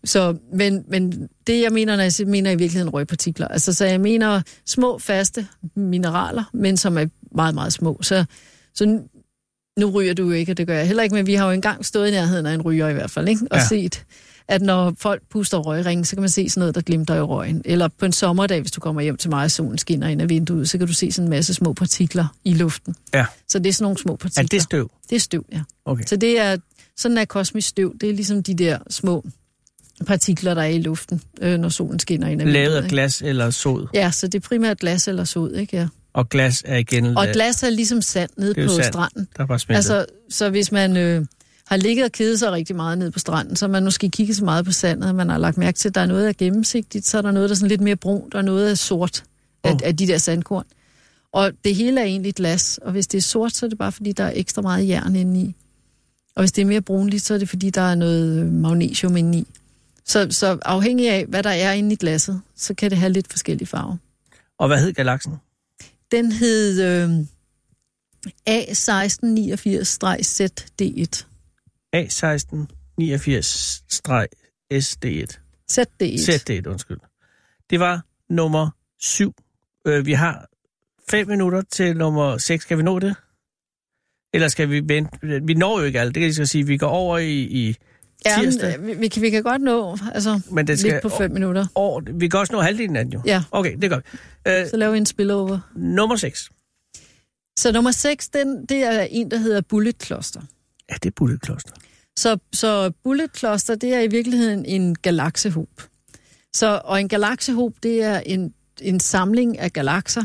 Så, men, men det, jeg mener, når jeg mener i virkeligheden røgpartikler. Altså, så jeg mener små, faste mineraler, men som er meget, meget små. Så, så nu- ryger du jo ikke, og det gør jeg heller ikke, men vi har jo engang stået i nærheden af en ryger i hvert fald, ikke? og ja. set, at når folk puster røgringen, så kan man se sådan noget, der glimter i røgen. Eller på en sommerdag, hvis du kommer hjem til mig, og solen skinner ind af vinduet, så kan du se sådan en masse små partikler i luften. Ja. Så det er sådan nogle små partikler. Er det støv? Det er støv, ja. Okay. Så det er, sådan er kosmisk støv. Det er ligesom de der små partikler, der er i luften, øh, når solen skinner ind ad Lavet vinduet, af ikke? glas eller sod. Ja, så det er primært glas eller sod, ikke? Ja. Og glas er igen Og la- glas er ligesom sand nede på sand. stranden. der var smeltet. Altså, så hvis man øh, har ligget og kedet sig rigtig meget nede på stranden, så man måske kigget så meget på sandet, at man har lagt mærke til, at der er noget, der er gennemsigtigt, så er der noget, der er sådan lidt mere brunt, og noget er sort af, Åh. af de der sandkorn. Og det hele er egentlig glas, og hvis det er sort, så er det bare, fordi der er ekstra meget jern inde i. Og hvis det er mere brunligt, så er det, fordi der er noget øh, magnesium inde i. Så, så afhængig af, hvad der er inde i glasset, så kan det have lidt forskellige farver. Og hvad hed galaksen? Den hed øh, A1689-ZD1. A1689-SD1. ZD1. ZD1, undskyld. Det var nummer 7. Øh, vi har 5 minutter til nummer 6. Skal vi nå det? Eller skal vi vente? Vi når jo ikke alt, det kan jeg så sige. Vi går over i, i Ja, tirsdag. men, øh, vi, vi, kan, vi kan godt nå altså, Men det skal lidt på fem minutter. år, vi kan også nå halvdelen af den jo. Ja, Okay, det gør vi. Øh, så laver vi en spillover. nummer 6. Så nummer 6, den, det er en, der hedder Bullet Cluster. Ja, det er Bullet Cluster. Så, så Bullet Cluster, det er i virkeligheden en galaksehob. Så, og en galaksehob, det er en, en samling af galakser,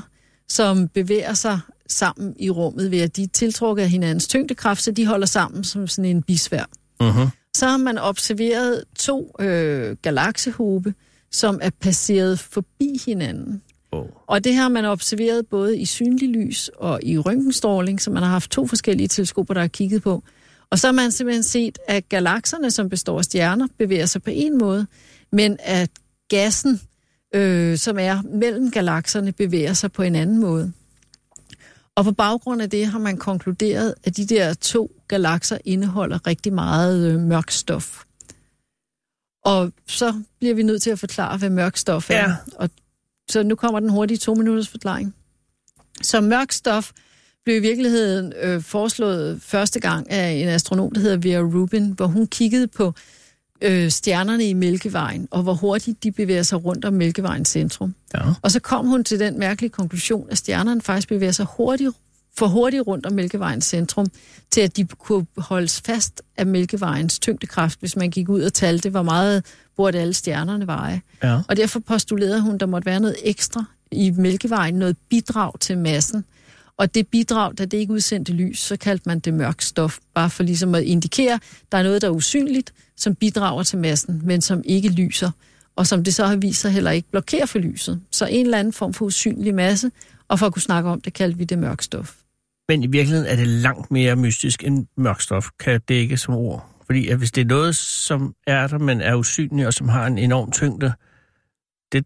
som bevæger sig sammen i rummet ved, at de er tiltrukket af hinandens tyngdekraft, så de holder sammen som sådan en bisvær. Uh-huh. Så har man observeret to øh, galaksehobe, som er passeret forbi hinanden. Oh. Og det har man observeret både i synlig lys og i røntgenstråling, så man har haft to forskellige teleskoper, der har kigget på. Og så har man simpelthen set, at galakserne, som består af stjerner, bevæger sig på en måde, men at gassen, øh, som er mellem galakserne, bevæger sig på en anden måde. Og på baggrund af det har man konkluderet, at de der to galakser indeholder rigtig meget øh, mørk stof. Og så bliver vi nødt til at forklare, hvad mørk stof er. Ja. Og så nu kommer den hurtige to minutters forklaring. Så mørk stof blev i virkeligheden øh, foreslået første gang af en astronom, der hedder Vera Rubin, hvor hun kiggede på øh, stjernerne i Mælkevejen, og hvor hurtigt de bevæger sig rundt om Mælkevejens centrum. Ja. Og så kom hun til den mærkelige konklusion, at stjernerne faktisk bevæger sig hurtigt, for hurtigt rundt om Mælkevejens centrum, til at de kunne holdes fast af Mælkevejens tyngdekraft, hvis man gik ud og talte, hvor meget burde alle stjernerne veje. Ja. Og derfor postulerede hun, at der måtte være noget ekstra i Mælkevejen, noget bidrag til massen. Og det bidrag, da det ikke udsendte lys, så kaldte man det mørk stof, bare for ligesom at indikere, at der er noget, der er usynligt, som bidrager til massen, men som ikke lyser, og som det så har vist sig heller ikke blokerer for lyset. Så en eller anden form for usynlig masse, og for at kunne snakke om det, kaldte vi det mørk stof. Men i virkeligheden er det langt mere mystisk end mørk stof, kan dække som ord. Fordi at hvis det er noget, som er der, men er usynligt, og som har en enorm tyngde, det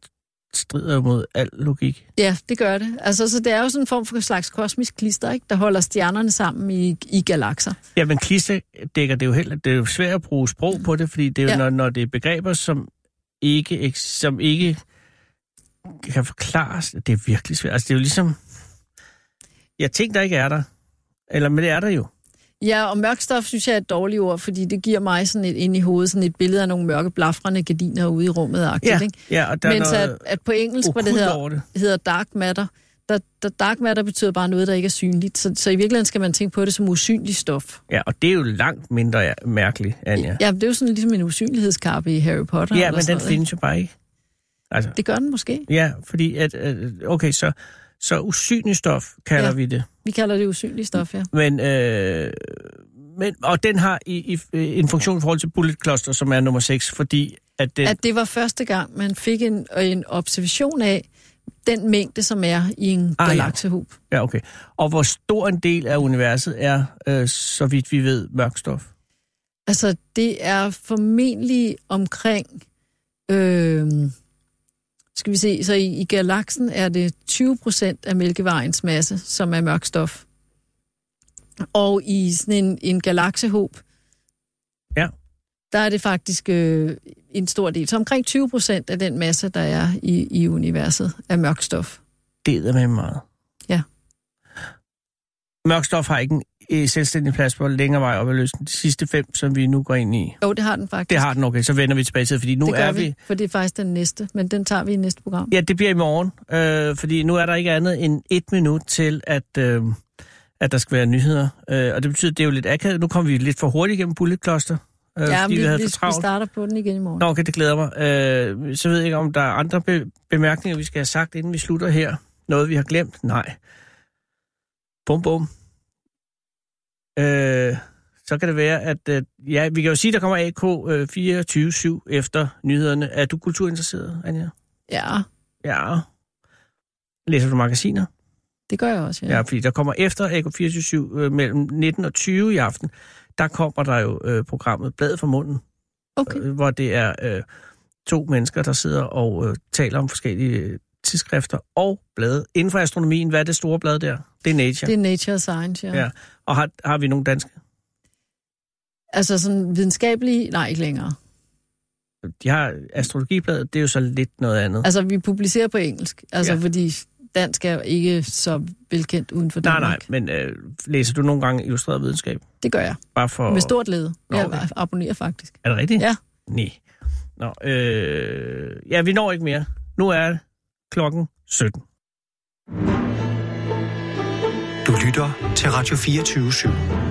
strider jo mod al logik. Ja, det gør det. Altså, så det er jo sådan en form for slags kosmisk klister, ikke? der holder stjernerne sammen i, i galakser. Ja, men klister dækker det jo heller. Det er jo svært at bruge sprog på det, fordi det er jo, Ja. når, når det er begreber, som ikke, som ikke kan forklares, det er virkelig svært. Altså, det er jo ligesom... Ja, ting, der ikke er der. Eller, men det er der jo. Ja, og mørk stof synes jeg er et dårligt ord, fordi det giver mig sådan et ind i hovedet, sådan et billede af nogle mørke, blafrende gardiner ude i rummet. Ja, ikke? ja og der Mens at, at på engelsk, hvor det hedder, det. hedder dark matter, der, der dark matter betyder bare noget, der ikke er synligt. Så, så i virkeligheden skal man tænke på det som usynlig stof. Ja, og det er jo langt mindre mærkeligt, Anja. Ja, det er jo sådan ligesom en usynlighedskappe i Harry Potter. Ja, men den noget, findes jo bare ikke. Altså, Det gør den måske. ja, fordi at okay, så, så usynlig stof kalder Ja. vi det. Vi kalder det usynlig stof, ja. Men, øh, men, og den har i, i, en funktion i forhold til Bullet Cluster, som er nummer 6, fordi at den... At det var første gang, man fik en, en observation af den mængde, som er i en Ah, ja. galaksehub. Ja, okay. Og hvor stor en del af universet er, øh, så vidt vi ved, mørk stof? Altså, det er formentlig omkring... Øh, skal vi se, så i, i galaksen er det 20 procent af Mælkevejens masse, som er mørk stof. Og i sådan en, en galaksehob, Ja. der er det faktisk øh, en stor del. Så omkring 20 procent af den masse, der er i, i universet, er mørk stof. Det er med meget. Ja. Mørk stof har ikke en øh, selvstændig plads på længere vej op ad løsningen. De sidste fem, som vi nu går ind i. Jo, det har den faktisk. Det har den, okay. Så vender vi tilbage til, fordi nu det er vi, vi... for det er faktisk den næste, men den tager vi i næste program. Ja, det bliver i morgen, øh, fordi nu er der ikke andet end et minut til, at, øh, at der skal være nyheder. Øh, og det betyder, at det er jo lidt akavet. Nu kommer vi lidt for hurtigt igennem Bullet Cluster, øh, ja, fordi vi, vi havde vi, for vi travlt. starter på den igen i morgen. Nå, okay, det glæder mig. Øh, så ved jeg ikke, om der er andre be- bemærkninger, vi skal have sagt, inden vi slutter her. Noget, vi har glemt? Nej. Bum, bum. Øh, så kan det være, at... Øh, ja, vi kan jo sige, der kommer AK øh, 24-7 efter nyhederne. Er du kulturinteresseret, Anja? Ja, Ja. Læser du magasiner? det gør jeg også, ja. Ja, fordi der kommer efter AK 24-7 øh, mellem 19 og 20 i aften, der kommer der jo øh, programmet Bladet for munden, Okay. øh, hvor det er øh, to mennesker, der sidder og øh, taler om forskellige øh, tidsskrifter og blade. Inden for astronomien, hvad er det store blad der? Det er Nature. Det er Nature Science, ja. Ja. Og har, har vi nogle danske? Altså sådan videnskabelige, nej, ikke længere. de har astrologibladet, det er jo så lidt noget andet. Altså, vi publicerer på engelsk, altså Ja. fordi dansk er ikke så velkendt uden for nej, Danmark. nej, men øh, læser du nogle gange illustreret videnskab? Det gør jeg. Bare for... Med stort led. Nå, Jeg okay. abonnerer faktisk. Er det rigtigt? Ja. Nej. Nå, øh, ja, vi når ikke mere. Nu er klokken 17. Lytter til Radio 24 /7.